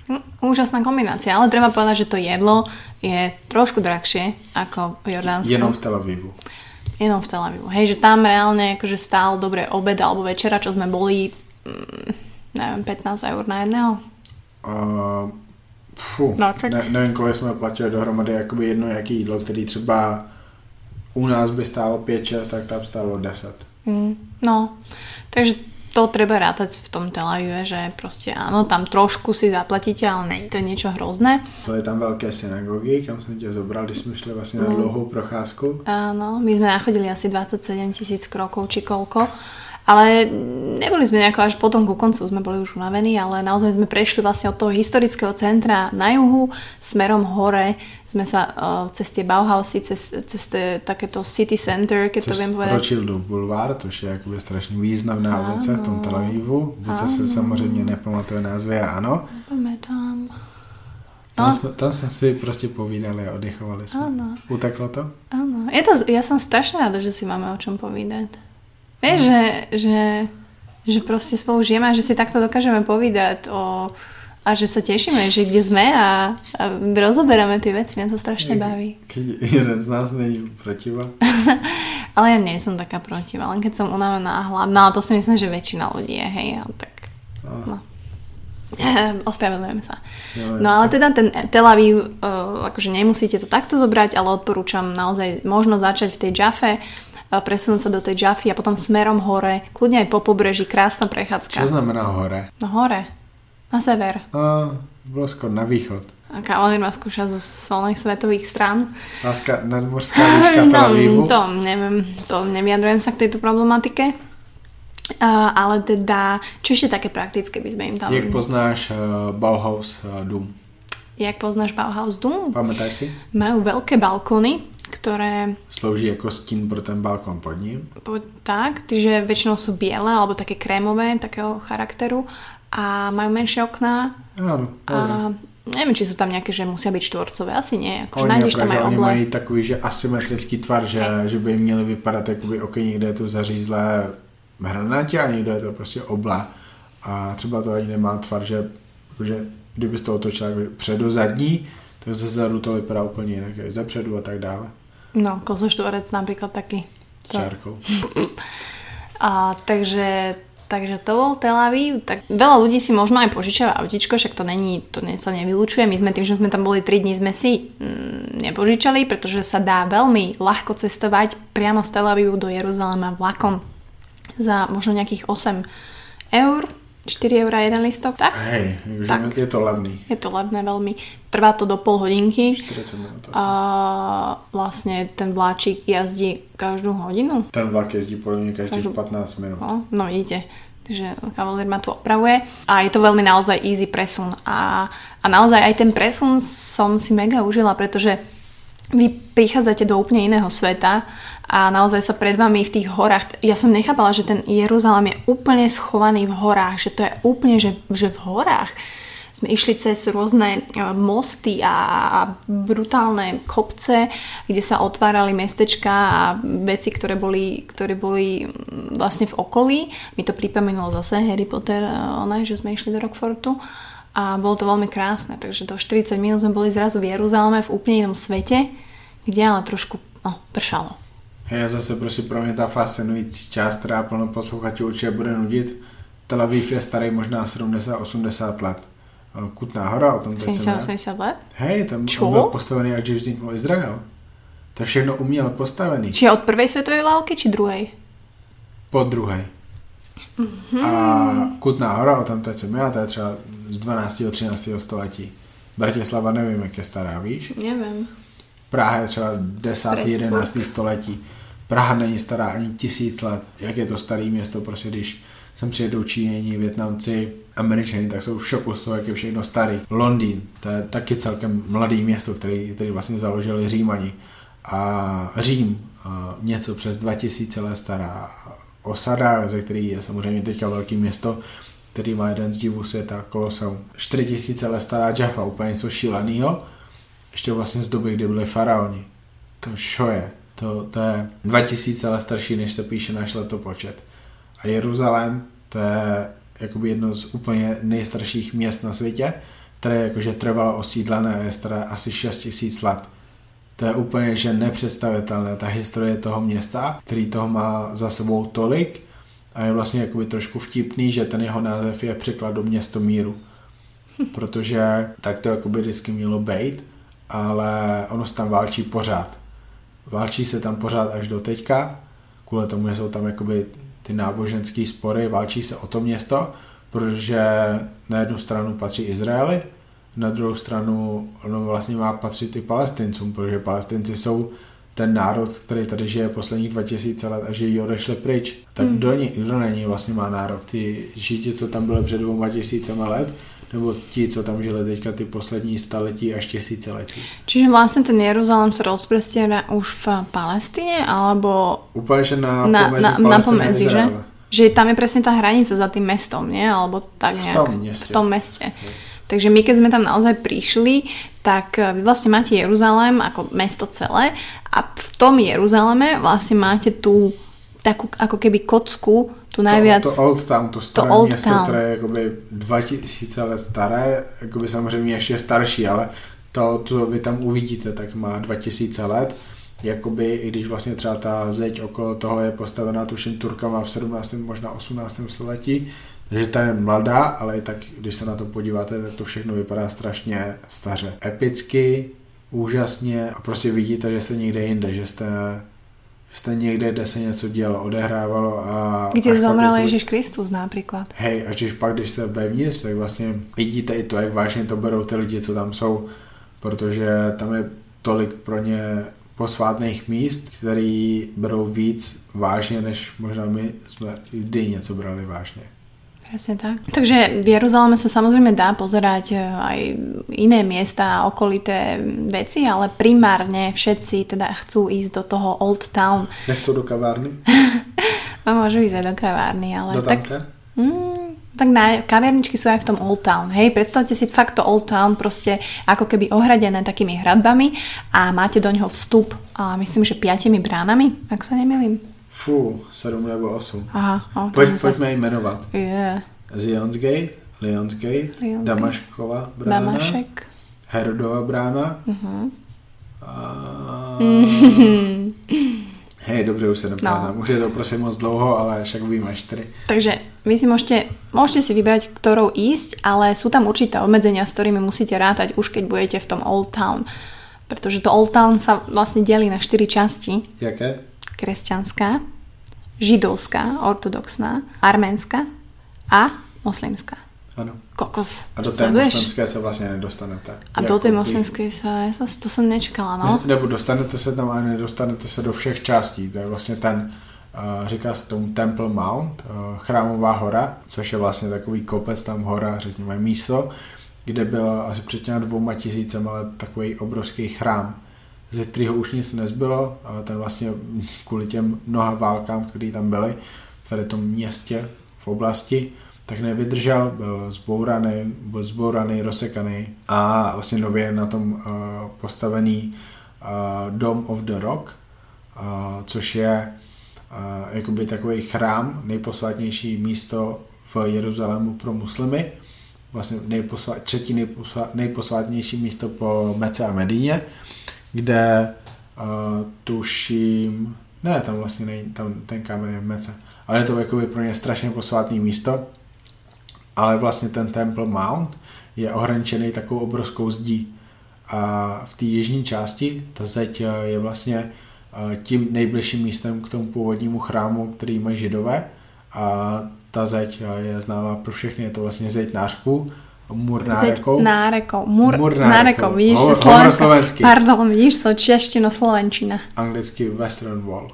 Hm, Úžasná kombinácia, ale treba povedať, že to jedlo je trošku drahšie ako v Jordánsku. Jenom v Tel Avivu. Jenom v Tel Avivu. Hej, že tam reálne akože stál dobre obed alebo večera, čo sme boli, mm, neviem, 15 eur na jedného. Uh, fu, No, ne, nevím, kolik jsme platili dohromady jakoby jedno jaký jídlo, který třeba u nás by stálo 5-6, tak tam stálo 10. Mm, no, takže to treba rátať v tom Tel Avive, že proste áno, tam trošku si zaplatíte, ale není to niečo hrozné. Byly tam velké synagogy, kam jsem tě zobral, když jsme šli vlastně na No. dlouhou procházku. Áno, my sme nachodili asi 27 tisíc krokov či koľko. Ale neboli sme nejako až potom ku koncu, sme boli už unavení, ale naozaj sme prešli vlastne od toho historického centra na juhu, smerom hore, sme sa uh, cez tie Bauhausy, cez, cez tie, takéto city center, keď to Což viem povedať. Rothschildův bulvár, což je jakoby strašně významná Ano. ulice v tom Tel Avivu. Vůbec se samozřejmě nepamatuje názvy a ano. Tam, No. jsme, tam jsme si prostě povídali a oddychovali jsme. Áno. Uteklo to? Áno, je to, ja som strašne rada, že si máme o čom povídať. Vieš, že, že, že proste spolu žijeme a že si takto dokážeme povídať o, a že sa tešíme, že kde sme a, a rozoberáme tie veci. Mňa to strašne baví. Keď jeden z nás není protiva. Ale ja nie som taká protivá, len keď som unavená a hlavná, ale to si myslím, že väčšina ľudí je, hej, ale tak No. ospravedlňujem sa. No ale teda ten Tel Aviv, uh, akože nemusíte to takto zobrať, ale odporúčam naozaj možno začať v tej Jaffe, presunúť sa do tej Jaffy a potom smerom hore, kľudne aj po pobreží, krásna prechádzka. Co znamená hore? No hore, na sever. A, bylo skoro na východ. A Kavalír ma skúša zo solných svetových strán. Láska, nadmorská výška Tel Avivu. No, to neviem, to nevyjadrujem sa k tejto problematike. Uh, ale teda, čo ešte také praktické by sme im tam... Jak poznáš uh, Bauhaus uh, dům? Jak poznáš Bauhaus Doom? Pamätáš si? Majú veľké balkóny, ktoré Slouží jako stín pro ten balkon pod ním. po- tak, že väčšinou sú biele alebo také krémové, takého charakteru a majú menšie okná Ano, a neviem, či sú tam nejaké, že musia byť štvorcové, asi nie, akože Oni, nájdeš tam oni mají takový, že asymetrický tvar, že, že by měly vypadat jakoby oky, kde je to zařízlé hranatě a někde je to prostě obla. A třeba to ani nemá tvar, že, že kdyby to otočil jakoby předu zadní, tak ze zadu to vypadá úplně jinak, je zepředu a tak dále. No, kozoštvorec napríklad taký. S To. čárkou. A, takže, takže to bol Tel Aviv. Tak veľa ľudí si možno aj požičava autičko, však to není, to ne, sa nevylučuje. My sme tým, že sme tam boli 3 dní, sme si mm, nepožičali, pretože sa dá veľmi ľahko cestovať priamo z Tel Avivu do Jeruzalema vlakom za možno nejakých 8 eur, 4 eur jeden listok. Tak, Hej, Tak. je to levný. je to levné veľmi. Trvá to do pol hodinky 40 minut asi. a vlastne ten vláčik jazdí každú hodinu. Ten vlak jezdí mě každých Každou- 15 minut. No, no vidíte, takže kavalír ma tu opravuje a je to veľmi naozaj easy presun a, a naozaj aj ten presun som si mega užila, pretože vy prichádzate do úplne iného sveta a naozaj sa pred vami v tých horách, ja som nechápala, že ten Jeruzalém je úplne schovaný v horách, že to je úplne, že, že v horách. Sme išli cez rôzne e, mosty a, a brutálne kopce, kde sa otvárali mestečka a veci, ktoré boli, ktoré boli mm, vlastne v okolí. Mi to pripomenulo zase Harry Potter, e, ona, že sme išli do Rockfortu a bolo to veľmi krásne, takže do 40 minút sme boli zrazu v Jeruzaleme v úplne inom svete, kde ale trošku no, pršalo. Hej, a zase prostě pro mě ta fascinující část, která plno posluchačů určitě bude nudit. Tel Aviv je starý možná 70-80 let. Eh, Kutná hora, o tom teď jsem 70-80 let? Hej, tam Čo? byl postavený, až když vznikl Izrael. To je všechno uměle postavený. Či od prvej svetovej války, či druhej? Po druhé. Mhm. A Kutná hora, o tom teď jsem já, to je třeba z 12. 13. století. Bratislava nevím, jak je stará, víš? Neviem. Praha je třeba 10. Pressburg. 11. století. Praha není stará ani tisíc let. Jak je to staré město, prostě když sem přijedou Číněni, Větnamci, Američani, tak jsou v šoku z toho, jak je všechno starý. Londýn, to je taky celkem mladý město, který, který vlastně založili Římani. A Řím, a něco přes 2000 let stará osada, ze který je samozřejmě teďka velký město, který má jeden z divů světa, Koloseum. 4000 let stará Jaffa, úplně něco šíleného ještě vlastně z doby, kdy byli faraoni. To šo je. To, to je 2000 let starší, než se píše náš letopočet. A Jeruzalém, to je jakoby jedno z úplně nejstarších měst na světě, které jakože trvalo osídlené a je staré asi 6000 let. To je úplně že nepředstavitelné, ta historie toho města, který toho má za sebou tolik a je vlastně jakoby trošku vtipný, že ten jeho název je překlad do město míru. Protože tak to jakoby vždycky mělo být, ale ono se tam válčí pořád. Válčí se tam pořád až do teďka, kvůli tomu, že jsou tam jakoby ty náboženské spory, válčí se o to město, protože na jednu stranu patří Izraeli, na druhou stranu ono vlastně má patřit i palestincům, protože palestinci jsou ten národ, který tady žije posledních 2000 let a že ji odešli pryč. Tak Hmm. kdo, ní, kdo na ní vlastně má nárok? Ty židi, co tam byli před dvouma tisícema let, nebo ti, co tam žili teďka ty poslední staletí až tisíciletí? Čiže vlastne ten Jeruzalém sa rozprestiera už v Palestíne, alebo Úplně, že na, na, pomezi na, na pomedzi, že? Že tam je presne tá hranica za tým mestom, nie? Alebo tak V nejak. tom meste. V tom meste. Takže my keď sme tam naozaj prišli, tak eh, vy vlastne máte Jeruzalém ako mesto celé a v tom Jeruzaleme vlastne máte tú takú ako keby kocku, tu najviac... To, to Old Town, to staré Old město, Town. které je jakoby 2000 let staré, jakoby samozřejmě ještě starší, ale to, co vy tam uvidíte, tak má 2000 let. Jakoby, i když vlastně třeba ta zeď okolo toho je postavená tuším Turkama v 17. možná 18. století, takže ta je mladá, ale i tak, když se na to podíváte, tak to všechno vypadá strašně staře. Epicky, úžasně a prostě vidíte, že jste někde jinde, že jste, že jste někde, kde se něco dělo, odehrávalo a... Kde zomrel Ježiš Kristus napríklad. Hej, a když pak, když jste vevnitř, tak vlastně vidíte i to, jak vážně to berou ty lidi, co tam jsou, protože tam je tolik pro ně posvátných míst, který berou víc vážně, než možná my jsme kdy něco brali vážně. Presne tak. Takže v Jeruzaleme sa samozrejme dá pozerať e, aj iné miesta a okolité veci, ale primárne všetci teda chcú ísť do toho Old Town. Nechcou do kavárny? No môžu ísť aj do kavárny, ale Do tak... Mm, tak na, kaviarničky sú aj v tom Old Town. Hej, predstavte si fakt to Old Town proste ako keby ohradené takými hradbami a máte do neho vstup a myslím, že piatimi bránami, ak sa nemýlim. Fú, sedm nebo osm. Aha, o, Pojď, pojďme je jmenovat. Je, Zions Gate, Lions Gate, Lions Damaškova brána, Damašek. Herodova brána. Mhm. A... Hej, dobře, už se nepádám. No. Už je to prosím moc dlouho, ale však víme čtyři. Takže vy si môžete, môžete si vybrať, ktorou ísť, ale sú tam určité obmedzenia, s ktorými musíte rátať už keď budete v tom Old Town. Pretože to Old Town sa vlastne delí na štyri časti. Jaké? Kresťanská, židovská, ortodoxná, arménska a moslimská. Ano. Kokos, A do té sleduješ? moslimské se vlastně nedostanete. A do tej Jakoby- moslimskej sa, ja sa- to som nečakala, no. Nebo dostanete se tam, ale nedostanete se do všech částí. To je vlastně ten, uh, říká se tomu Temple Mount, uh, chrámová hora, což je vlastně takový kopec, tam hora, řekněme místo, kde byl asi před těmi dvouma tisícemi let takový obrovský chrám, ze kterého už nic nezbylo. A ten vlastně kvůli těm mnoha válkám, které tam byly v tady tom městě, v oblasti, tak nevydržel, byl zbouraný, byl zbouraný, rozsekaný a vlastně nově na tom uh, postavený uh, Dome of the Rock, uh, což je jakoby takový chrám, nejposvátnější místo v Jeruzalému pro muslimy, vlastně nejposvá, třetí nejposvá, nejposvátnější místo po Mece a Medíně, kde uh, tuším, ne, tam vlastně nej, tam ten kámen je v Mece, ale je to jakoby pro ně strašně posvátný místo, ale vlastně ten Temple Mount je ohraničený takovou obrovskou zdí. A v té jižní části ta zeď eh, je vlastně eh, tím nejbližším místem k tomu původnímu chrámu, který mají židové. A ta zeď je známá pro všechny, je to vlastně zeď nářků, mur nárekou. Zeď nárekou. Mur, Mur nárekou. nárekou. Vidíš, Hovor- Slovensko. slovensky. Pardon, vidíš, so češtino slovenčina. Anglicky Western Wall.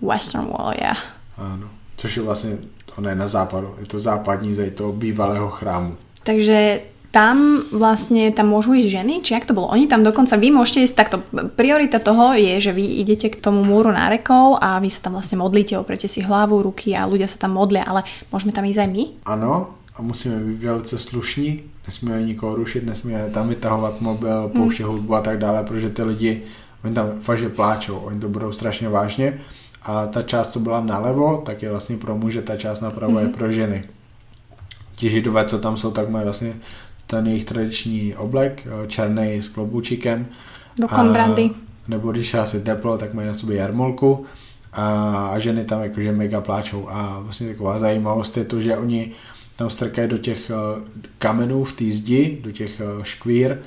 Western Wall, yeah. Ano. Což je vlastně, ono je na západu, je to západní zeď toho bývalého chrámu. Takže tam vlastne tam môžu ísť ženy, či jak to bolo? Oni tam dokonca, vy môžete ísť takto, priorita toho je, že vy idete k tomu múru nárekov a vy sa tam vlastne modlíte, oprete si hlavu, ruky a ľudia sa tam modlia, ale môžeme tam ísť aj my? Ano, a musíme být velice slušní, nesmíme nikoho rušit, nesmíme tam vytahovat mobil, pouštět hudbu a tak dále, protože ty lidi Oni tam fakt, že pláčou, oni to budou strašně vážně a ta část, co byla nalevo, tak je vlastně pro muže, ta část napravo je pro ženy. Ti židové, co tam jsou, tak mají vlastně ten jejich tradiční oblek, eh, černý s kloboučíkem. Do konbrandy. Nebo když je asi teplo, tak mají na sobě jarmolku a, a ženy tam jakože mega pláčou. A vlastně taková zajímavost je to, že oni tam strkají do těch eh, kamenů v té zdi, do těch eh, škvír,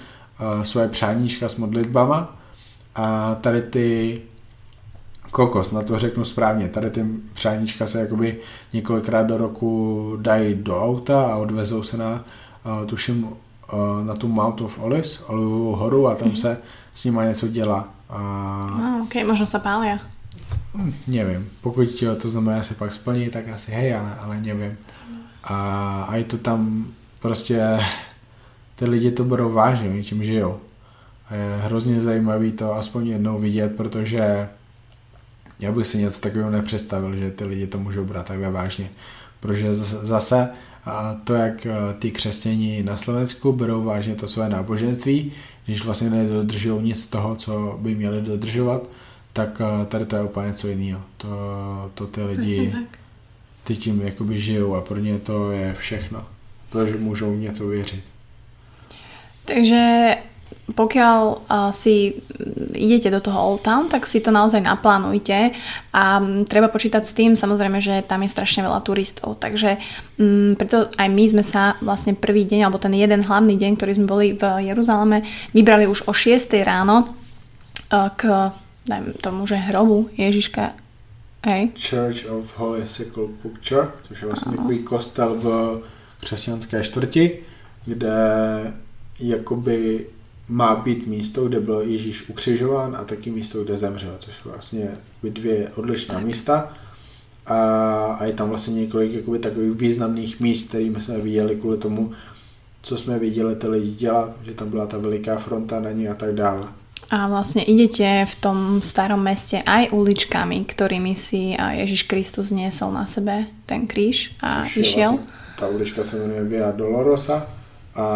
svoje přáníčka s modlitbama a tady ty kokos, na to řeknu správně, tady ty přáníčka se jakoby několikrát do roku dají do auta a odvezou se na, tuším, na tu Mount of Olives, Olivovou horu a tam mm-hmm. se s nima něco dělá. A... No, ok, možno se pália. Nevím, pokud to znamená, že se pak splní, tak asi hej, ale, ale nevím. A, a je to tam prostě, ty lidi to budou vážně, oni tím žijou. A je hrozně zajímavý to aspoň jednou vidět, protože já bych si něco takového nepředstavil, že ty lidi to můžou brát takhle vážně. Protože zase to, jak ty křesťani na Slovensku berou vážně to své náboženství, když vlastně nedodržují nic z toho, co by měli dodržovat, tak tady to je úplně něco jiného. To, to ty lidi, ty tím jakoby žijou a pro ně to je všechno. Protože můžou něco věřit. Takže pokiaľ uh, si idete do toho Old Town, tak si to naozaj naplánujte a um, treba počítať s tým samozrejme, že tam je strašne veľa turistov, takže um, preto aj my sme sa vlastne prvý deň, alebo ten jeden hlavný deň, ktorý sme boli v Jeruzaleme, vybrali už o 6 ráno uh, k dajme tomu, že hrobu Ježiška Hej. Church of Holy Sepulchre, což je vlastně takový kostel v křesťanské čtvrti, kde jakoby má být místo, kde byl Ježíš ukřižován a taky místo, kde zemřel, což jsou vlastně dvě odlišná místa. A, a je tam vlastně několik jakoby, takových významných míst, kterými jsme viděli kvůli tomu, co jsme viděli ty lidi dělat, že tam byla ta veliká fronta na ní a tak dále. A vlastne idete v tom starom meste aj uličkami, ktorými si Ježiš Kristus niesol na sebe ten kríž a Což išiel. Vlastně, ta ulička se jmenuje Via Dolorosa a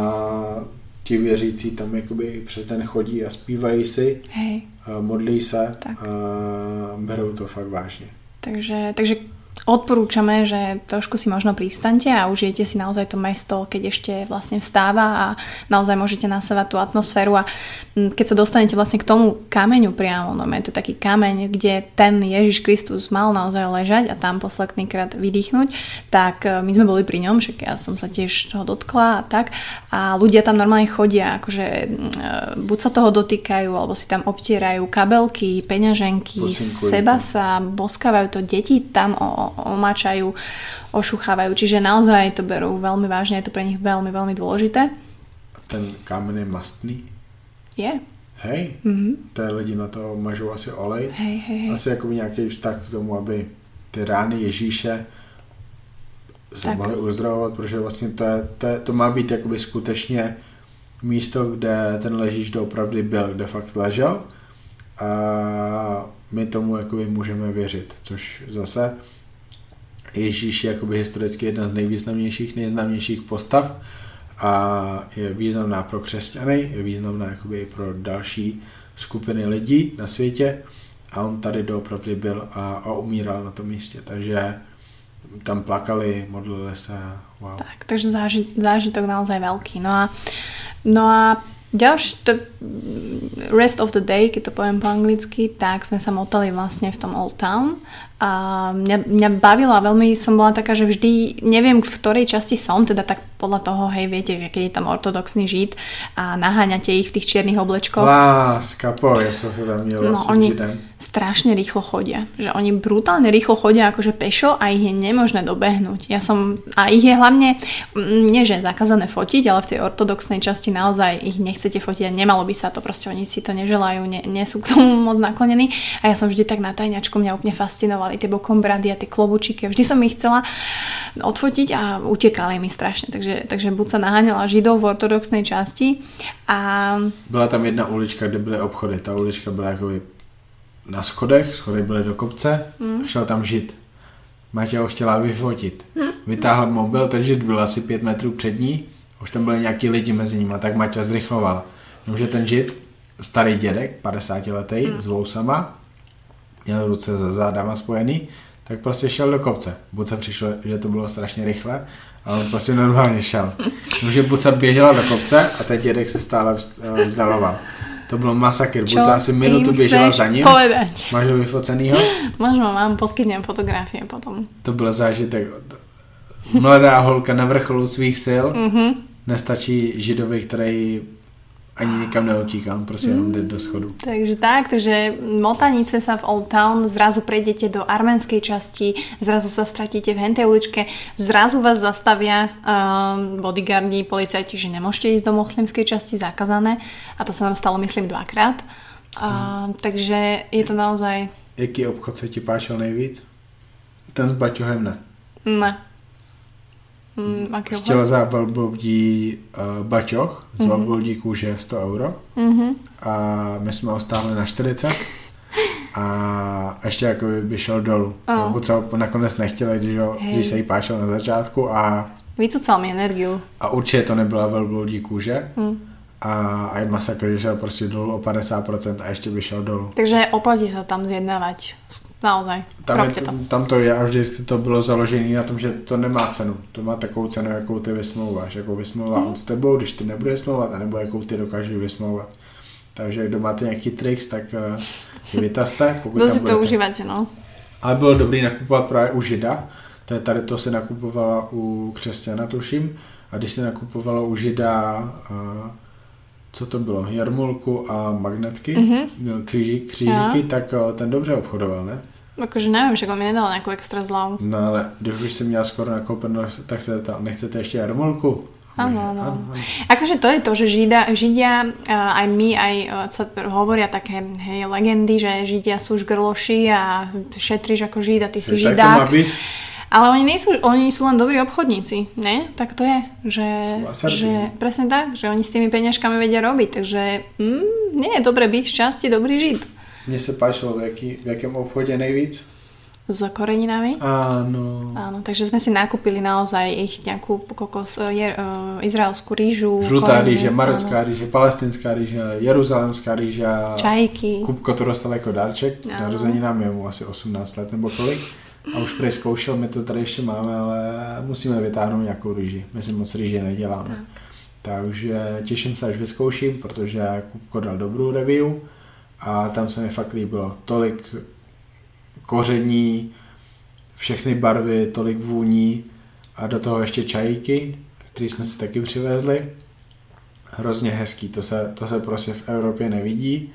ti věřící tam jakoby přes den chodí a zpívají si, Hej. A modlí se tak. a berou to fakt vážně. Takže, takže odporúčame, že trošku si možno privstante a užijete si naozaj to mesto, keď ešte vlastne vstáva a naozaj môžete nasávať tú atmosféru a mm, keď sa dostanete vlastne k tomu kameňu priamo, no je to taký kameň, kde ten Ježiš Kristus mal naozaj ležať a tam posledný krát vydýchnuť, tak e, my sme boli pri ňom, že ja som sa tiež toho dotkla a tak. A ľudia tam normálne chodia, akože mm, e, buď sa toho dotýkajú, alebo si tam obtierajú kabelky, peňaženky, seba sa boskávajú to deti tam o, omačajú, ošuchávajú. Čiže naozaj to berú veľmi vážne, je to pre nich veľmi, veľmi dôležité. A ten kámen je mastný? Je. Hej, mm-hmm. té lidi na to mažou asi olej. Hej, hej, hej. Asi jako nějaký vztah k tomu, aby ty rány Ježíše se mohly uzdravovat, protože vlastně to, je, to, je, to má být jakoby skutečně místo, kde ten ležíš doopravdy byl, kde fakt ležel a my tomu jakoby můžeme věřit, což zase Ježíš je jakoby historicky jedna z nejvýznamnějších, nejznámějších postav a je významná pro křesťany, je významná jakoby i pro další skupiny lidí na světě a on tady doopravdy byl a, a umíral na tom místě, takže tam plakali, modlili se. Wow. Tak, takže záži, zážitok naozaj veľký. No a, no a ďalší, to rest of the day, keď to poviem po anglicky, tak sme sa motali vlastne v tom Old Town a mňa, mňa bavilo a veľmi som bola taká, že vždy neviem v ktorej časti som, teda tak podľa toho, hej, viete, že keď je tam ortodoxný žid a naháňate ich v tých čiernych oblečkoch. Láska, ja som sa tam no, oni strašne rýchlo chodia. Že oni brutálne rýchlo chodia akože pešo a ich je nemožné dobehnúť. Ja som, a ich je hlavne, mm, nie že zakázané fotiť, ale v tej ortodoxnej časti naozaj ich nechcete fotiť a nemalo by sa to, proste oni si to neželajú, nie, nie sú k tomu moc naklonení. A ja som vždy tak na tajňačku, mňa úplne fascinovali tie bokom brady a tie klobučiky. Vždy som ich chcela odfotiť a utekali mi strašne. Takže takže, buď sa naháňala židov v ortodoxnej časti a... Byla tam jedna ulička, kde byly obchody. Ta ulička byla jako na schodech, schody byly do kopce, mm. šel tam žid. Maťa ho chtěla vyfotit. Mm. Vytáhla mobil, ten žid byl asi pět metrů před ní, už tam byly nějaký lidi mezi nimi, tak Maťa zrychlovala. Jenomže ten žid starý dědek, 50 letý, hmm. s vousama, měl ruce za zádama spojený, tak prostě šel do kopce. Buce přišlo, že to bylo strašně rychle a on prostě normálně šel. Takže Buca běžela do kopce a ten dědek se stále eh, vzdaloval. To bylo masakr. Buca asi minutu běžela za ním. Povedať. Máš ho vyfocenýho? Možno vám poskytnem fotografie potom. To byl zážitek. Mladá holka na vrcholu svých sil. Mhm. Nestačí židovi, který ani nikam neutíká, on prostě jenom jde do schodu. Takže tak, takže motanice sa v Old Town, zrazu prejdete do arménskej časti, zrazu sa stratíte v hentej uličke, zrazu vás zastavia um, bodyguardi, policajti, že nemôžete ísť do moslimskej časti, zakázané. A to sa nám stalo, myslím, dvakrát. Uh, takže je to naozaj... Jaký obchod se ti páčil nejvíc? Ten s baťohem ne. Ne. Mm, aký obchod? Chtěla za velbloudí uh, baťoch z velbloudí kůže 100 euro Mhm. a my jsme ho stáhli na 40 a ještě jako by šel dolů. Oh. Se ho nakonec nechtěla, když, ho, Hej. když se jí páčil na začátku a, Vycúcal mi energiu. a určitě to nebyla velbloudí kůže Hm. a, a je masakr, že šel prostě dolů o 50% a ještě by šel dolů. Takže oplatí sa tam zjednávať. Naozaj. Tam, je, to. tam to je a vždycky to bylo založené na tom, že to nemá cenu. To má takovou cenu, jakou ty vysmlouváš. Jakou vysmlouvá Mhm. on s tebou, když ty nebudeš smlouvat, anebo jakou ty dokážeš vysmlouvat. Takže kdo máte nějaký tricks, tak uh, je vytazte, pokud si to budete. užívate, no? Ale bylo dobrý nakupovat právě u Žida. To je tady to se nakupovala u křesťana, tuším. A když se nakupovalo u Žida, uh, co to bylo, jarmulku a magnetky, Mhm. mm-hmm. kříži, křížíky, tak uh, ten dobře obchodoval, ne? Akože neviem, však on mi nedal nejakú extra zľavu. No ale když už si měla skoro nakoupeno, tak se tam nechcete ještě jarmulku? Áno, Ano, áno. ano. Akože to je to, že Žida, Židia, aj my, aj e, sa t- hovoria také hej, legendy, že Židia sú žgrloši a šetríš ako Žid a ty si Tak to má Židák. být. Ale oni, nejsú, oni sú len dobrí obchodníci, ne? Tak to je, že, že presne tak, že oni s tými peňažkami vedia robiť, takže mm, nie je dobre byť v šťastí dobrý Žid. Mně se páčilo, v, jaký, v jakém obchodě nejvíc. S koreninami. Ano. Áno, takže sme si nakúpili naozaj ich nejakú kokos, je, uh, izraelskú rýžu. Žlutá koreniny, rýže, áno. marocká rýže, palestinská rýže, jeruzalemská rýža. Čajky. Kupko to dostal jako dárček, Ano. narozeninám je mu asi 18 let nebo kolik. A už prej zkoušel, my to tady ještě máme, ale musíme vytáhnout nějakou rýži. My si moc rýže neděláme. Takže těším se, až vyzkouším, protože Kupko dal dobrou review a tam se mi fakt líbilo. Tolik koření, všechny barvy, tolik vůní a do toho ještě čajíky, který jsme si taky přivezli. Hrozně hezký, to se, to se prostě v Evropě nevidí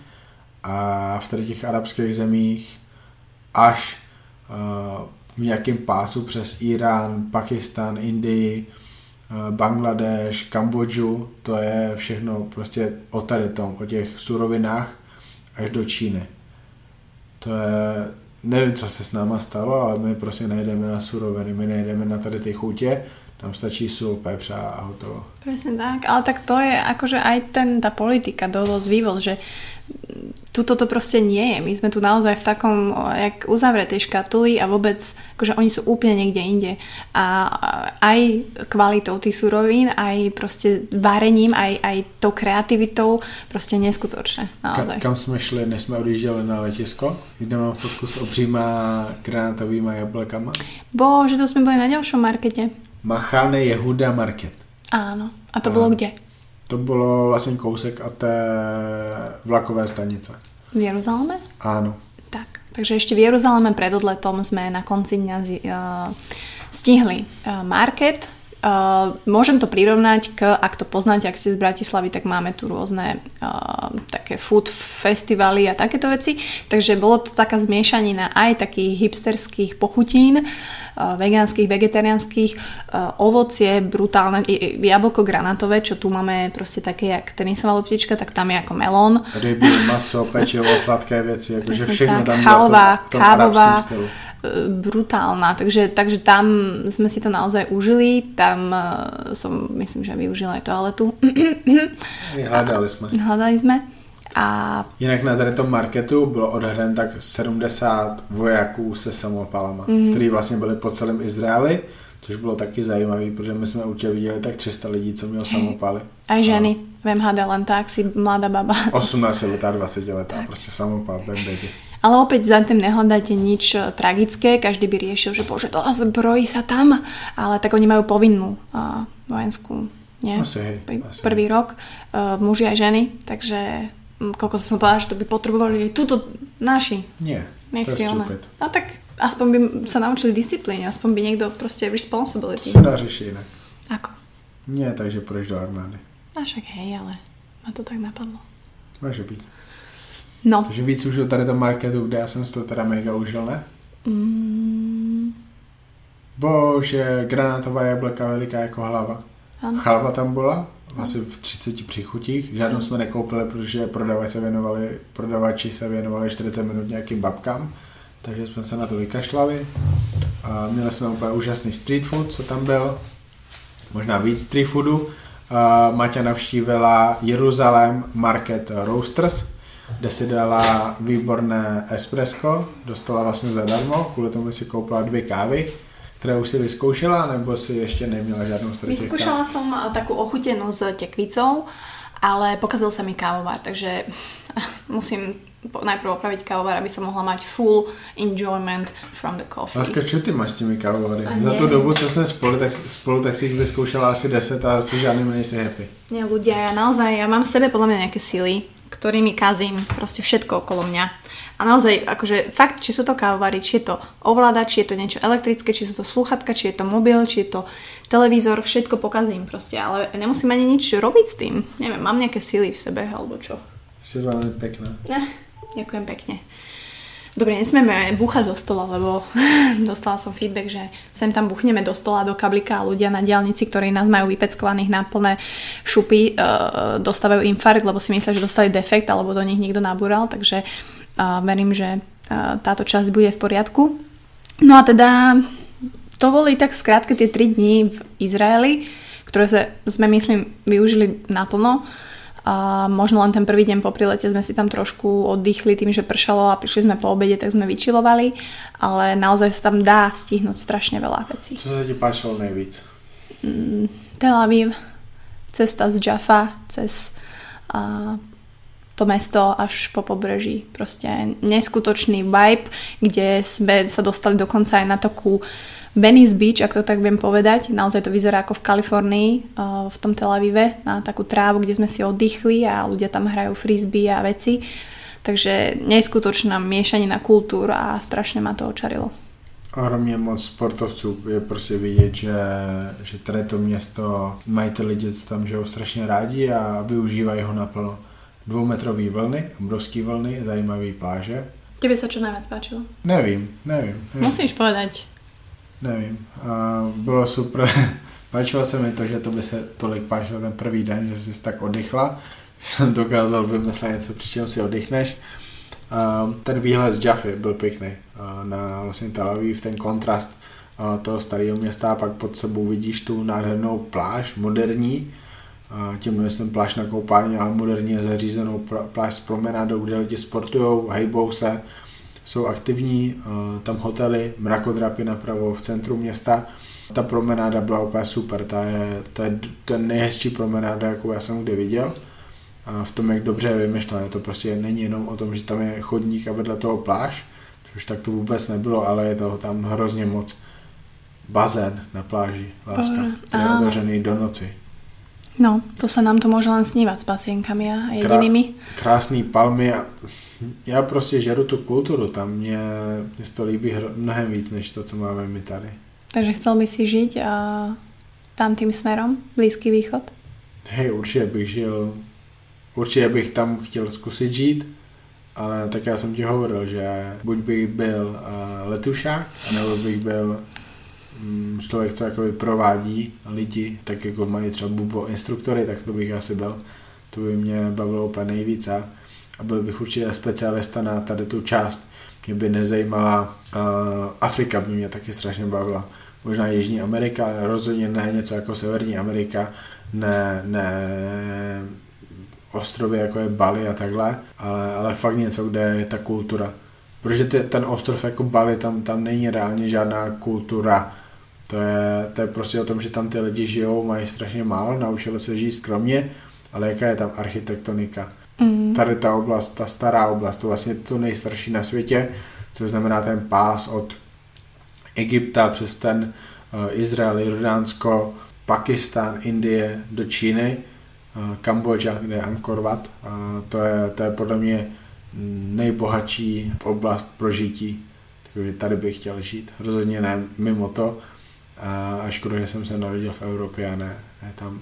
a v těch arabských zemích až uh, v nějakém pásu přes Irán, Pakistan, Indii, uh, Bangladeš, Kambodžu, to je všechno prostě o tady tom, o těch surovinách až do Číny. To je, nevím, co se s náma stalo, ale my prostě nejdeme na suroviny, my nejdeme na tady ty chutě, tam stačí sůl, pepř a hotovo. Presne tak, ale tak to je akože aj ten, tá politika, dovoz, vývoz, že tuto to proste nie je. My sme tu naozaj v takom, jak uzavretej škatuli a vôbec, akože oni sú úplne niekde inde. A aj kvalitou tých surovín, aj proste varením, aj, aj tou kreativitou, proste neskutočné. Ka- Naozaj. kam jsme šli, než jsme odjížděli na letisko? Kde mám fotku s obříma granátovými jablkama. Bože, to sme boli na ďalšom markete. Machane Jehuda Market. Áno. A to bolo kde? To bylo vlastně kousek a té vlakové stanice. V Jeruzaleme? Áno. Tak, takže ešte v Jeruzaleme pred odletom sme na konci dňa uh, stihli uh, market. Uh, môžem to prirovnať k, ak to poznáte, ak ste z Bratislavy, tak máme tu rôzne uh, také food festivaly a takéto veci. Takže bolo to taká zmiešanina aj takých hipsterských pochutín, uh, vegánskych, vegetariánskych, uh, ovocie, brutálne, jablko granátové, čo tu máme proste také jak tenisová loptička, tak tam je ako melón. Ryby, maso, pečivo, sladké věci, jakože všechno tak, tam bylo chalva, v tom, v tom kávová, brutálna. Takže, takže tam sme si to naozaj užili. Tam e, som, myslím, že využila aj toaletu. Hledali jsme. Hľadali sme. A Jinak na tady tom marketu bylo odhraden tak 70 vojáků se samopalama, mm. který vlastně byli po celém Izraeli, což bylo taky zajímavé, protože my jsme určitě viděli tak 300 lidí, co mělo samopaly. Aj ženy v MHD, len tak si mladá baba. 18 letá, 20 letá, prostě samopal, bam baby. Ale opäť za tým nehľadáte nič eh, tragické, každý by riešil, že bože, to zbrojí sa tam, ale tak oni majú povinnú uh, vojenskú, nie? Asi, hej, asi. Prvý rok, uh, muži aj ženy, takže mm, koľko som povedala, že to by potrebovali túto naši. Nie, Nech to je stupid. No tak aspoň by sa naučili disciplíne, aspoň by niekto proste responsibility. To se dá řešit jinak. Ako? Nie, takže proč do armády? A však hej, ale ma to tak napadlo. Může být. No, Takže víc už tady tom marketu, kde já jsem si to teda mega užil, ne? mm, Bože, granátová jablka veliká jako hlava. áno. Chalva tam byla, asi v 30 příchutích. Žádnou jsme nekoupili, protože prodavači se věnovali, prodavači se věnovali 40 minut nějakým babkám. Takže jsme se na to vykašlali. A měli jsme úplně úžasný street food, co tam byl. Možná víc street foodu. A Maťa navštívila Jeruzalém Market Roasters, kde si dala výborné espresso, dostala vlastně zadarmo, kvůli tomu si koupila dvě kávy, které už si vyzkoušela, nebo si ještě neměla žádnou káv? Vyskúšala som eh, takú ochutenú s tekvicou, ale pokazil sa mi kávovar, takže musím najprv opraviť kávovar, aby som mohla mať full enjoyment from the coffee. Láska, čo ty máš s těmi kávovary? Za tu dobu, co jsme spolu, tak, spolu, tak si jich vyzkoušela asi 10 a asi žádným nejsi happy. Nie, ľudia, ja naozaj, ja mám v sebe podľa mňa nejaké sily, ktorými kazím proste všetko okolo mňa. A naozaj, akože fakt, či sú to kávovary, či je to ovládač, či je to niečo elektrické, či sú to sluchatka, či je to mobil, či je to televízor, všetko pokazím proste, ale nemusím ani nič robiť s tým. Neviem, mám nejaké sily v sebe, alebo čo. Jsi velmi pěkná. Ne, ďakujem pekne. Dobre, nesmieme búchať do stola, lebo dostala som feedback, že sem tam buchneme do stola, do kablika a ľudia na diálnici, ktorí nás majú vypeckovaných na plné šupy, uh, dostávajú infarkt, lebo si myslia, že dostali defekt alebo do nich niekto nabúral, takže uh, verím, že uh, táto časť bude v poriadku. No a teda to boli tak skrátke tie 3 dní v Izraeli, ktoré sme myslím využili naplno. A možno len ten prvý deň po prilete sme si tam trošku oddychli tým, že pršalo a prišli sme po obede, tak sme vyčilovali, ale naozaj sa tam dá stihnúť strašne veľa vecí. Co se ti páčilo nejvíc? Tel Aviv, cesta z Jaffa cez a, to mesto až po pobreží. Proste neskutočný vibe, kde sme sa dostali dokonca aj na takú Venice Beach, ak to tak viem povedať. Naozaj to vyzerá ako v Kalifornii, a, v tom Tel Avive, na takú trávu, kde sme si oddychli a ľudia tam hrajú frisbee a veci. Takže neskutočná miešanina kultúr a strašne ma to očarilo. Ohromně moc sportovců je prostě vidět, že, že tady to město mají ty lidi, co tam žijou strašně rádi a využívají ho naplno. Dvoumetrové vlny, obrovské vlny, zajímavé pláže. Tebe sa čo najviac páčilo? Nevím, nevím. nevím. Musíš povedať. Nevím. A bylo super. Páčilo se mi to, že to by se tolik páčilo ten první den, že jsi tak oddychla, že jsem dokázal vymyslet něco, při čem si oddychneš. A ten výhled z Jaffy byl pěkný na vlastně Tel Aviv, ten kontrast toho starého města a pak pod sebou vidíš tu nádhernou pláž, moderní, tím nemyslím pláž na koupání, ale moderně zařízenou pláž s promenádou, kde lidi sportují, hejbou se, jsou aktivní, eh, tam hotely, mrakodrapy napravo v centru města. Ta promenáda byla úplně super, ta je, to je ten nejhezčí promenáda, jakou já jsem kdy viděl. A v tom, jak dobře je vymyšlené, to prostě není jenom o tom, že tam je chodník a vedle toho pláž, což tak to vůbec nebylo, ale je toho tam hrozně moc. Bazén na pláži, láska, který je otevřený do noci. No, to sa nám to môže len snívať s pasienkami a jedinými. krásný palmy a já prostě žeru tu kulturu, tam mě, mě to líbí hro- mnohem víc, než to, co máme my tady. Takže chcel by si žiť a tam tým smerom, Blízky východ? Hej, určitě bych žil, určitě bych tam chtěl zkusit žít, ale tak já jsem ti hovoril, že buď bych byl uh, letušák, anebo bych byl mm, člověk, co jakoby provádí lidi, tak jako mají třeba bubo instruktory, tak to bych asi byl. To by mě bavilo úplně nejvíc a, a byl bych určitě specialista na tady tu část. Mě by nezajímala uh, Afrika, by mě taky strašně bavila. Možná Jižní Amerika, ale rozhodně ne něco jako Severní Amerika, ne, ne ostrovy jako je Bali a takhle, ale, ale fakt něco, kde je ta kultura. Protože ty, ten ostrov jako Bali, tam, tam není reálně žádná kultura To je, to je prostě o tom, že tam ty lidi žijou, mají strašně málo, naučili se žít skromně, ale jaká je tam architektonika. Mm. Tady ta oblast, ta stará oblast, to vlastně to nejstarší na světě, což znamená ten pás od Egypta přes ten uh, Izrael, Jordánsko, Pakistán, Indie do Číny, uh, Kambodža, kde je Angkor Wat. Uh, to, je, to je podle mě nejbohatší oblast pro žití. Takže tady bych chtěl žít. Rozhodně ne mimo to. A škoda, že jsem se narodil v Evropě a ne, ne tam.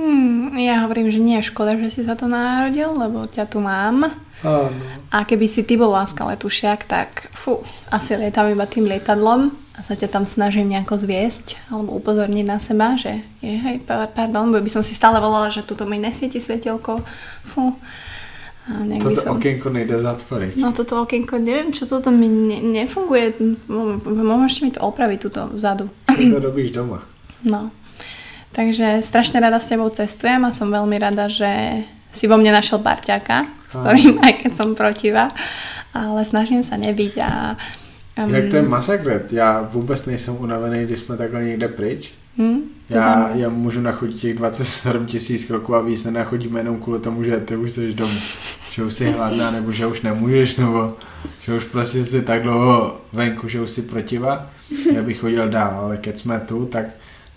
Hmm, ja hovorím, že nie je škoda, že si sa to narodil, lebo ťa tu mám. Áno. A keby si ty bol láska letušiak, tak fú, asi lietam iba tým lietadlom a sa ťa tam snažím nejako zviesť alebo upozorniť na seba, že je, hej, pardon, bo by som si stále volala, že tuto mi nesvieti svetelko. Fú, a toto som... okienko nejde zatvoriť. No toto okienko, neviem, čo toto mi ne, nefunguje. Môžete mi to opraviť tuto vzadu. Ty to robíš doma. No. Takže strašne rada s tebou cestujem a som veľmi rada, že si vo mne našiel parťáka, s ktorým aj keď som protiva, ale snažím sa nebyť a Um, Jinak to je masakr. Já vůbec nejsem unavený, když jsme takhle někde pryč. Hmm, já, já můžu nachodit těch 27 tisíc kroků a víc nenachodíme jenom kvůli tomu, že ty už jsi doma. Že už jsi hladná, nebo že už nemůžeš, nebo že už prostě jsi tak dlouho venku, že už si protiva. Já bych chodil dál, ale keď jsme tu, tak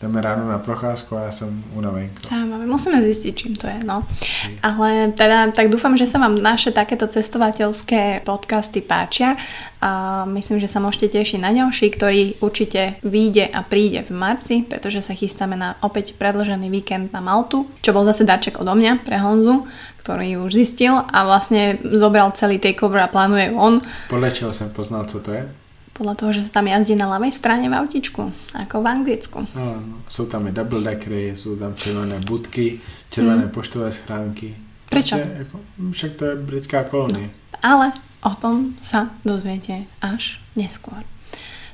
jdeme ráno na procházku a já jsem unavenko. Zaujímavé, musíme zistiť, čím to je, no. Ale teda, tak dúfam, že sa vám naše takéto cestovateľské podcasty páčia a myslím, že sa môžete tešiť na ďalší, ktorý určite vyjde a príde v marci, pretože sa chystáme na opäť predlžený víkend na Maltu, čo bol zase darček odo mňa pre Honzu, ktorý už zistil a vlastne zobral celý takeover a plánuje on. Podľa čoho som poznal, co to je? Podľa toho, že sa tam jazdí na ľavej strane v autičku, ako v Anglicku. No, no. Sú tam i double deckery, sú tam červené budky, červené mm. poštové schránky. Prečo? Je, ako, však to je britská kolónia. No, ale o tom sa dozviete až neskôr.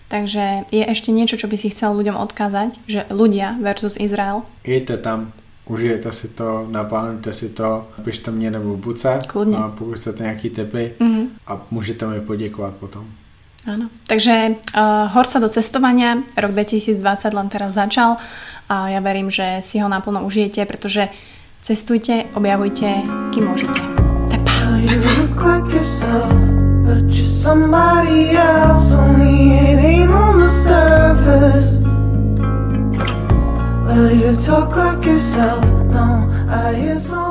Takže je ešte niečo, čo by si chcel ľuďom odkázať, že ľudia versus Izrael? Jejte tam, užijete si to, naplánujte si to, pište mě nebo buce, Kľudne. a pokud chcete nějaký tipy mm-hmm. a můžete mi poděkovat potom. Áno. Takže uh, hor sa do cestovania, rok 2020 len teraz začal a ja verím, že si ho naplno užijete, pretože cestujte, objavujte, kým môžete. Tak pa, You look like yourself, but you're somebody else, only it ain't on the surface. Well, you talk like yourself, no, I hear so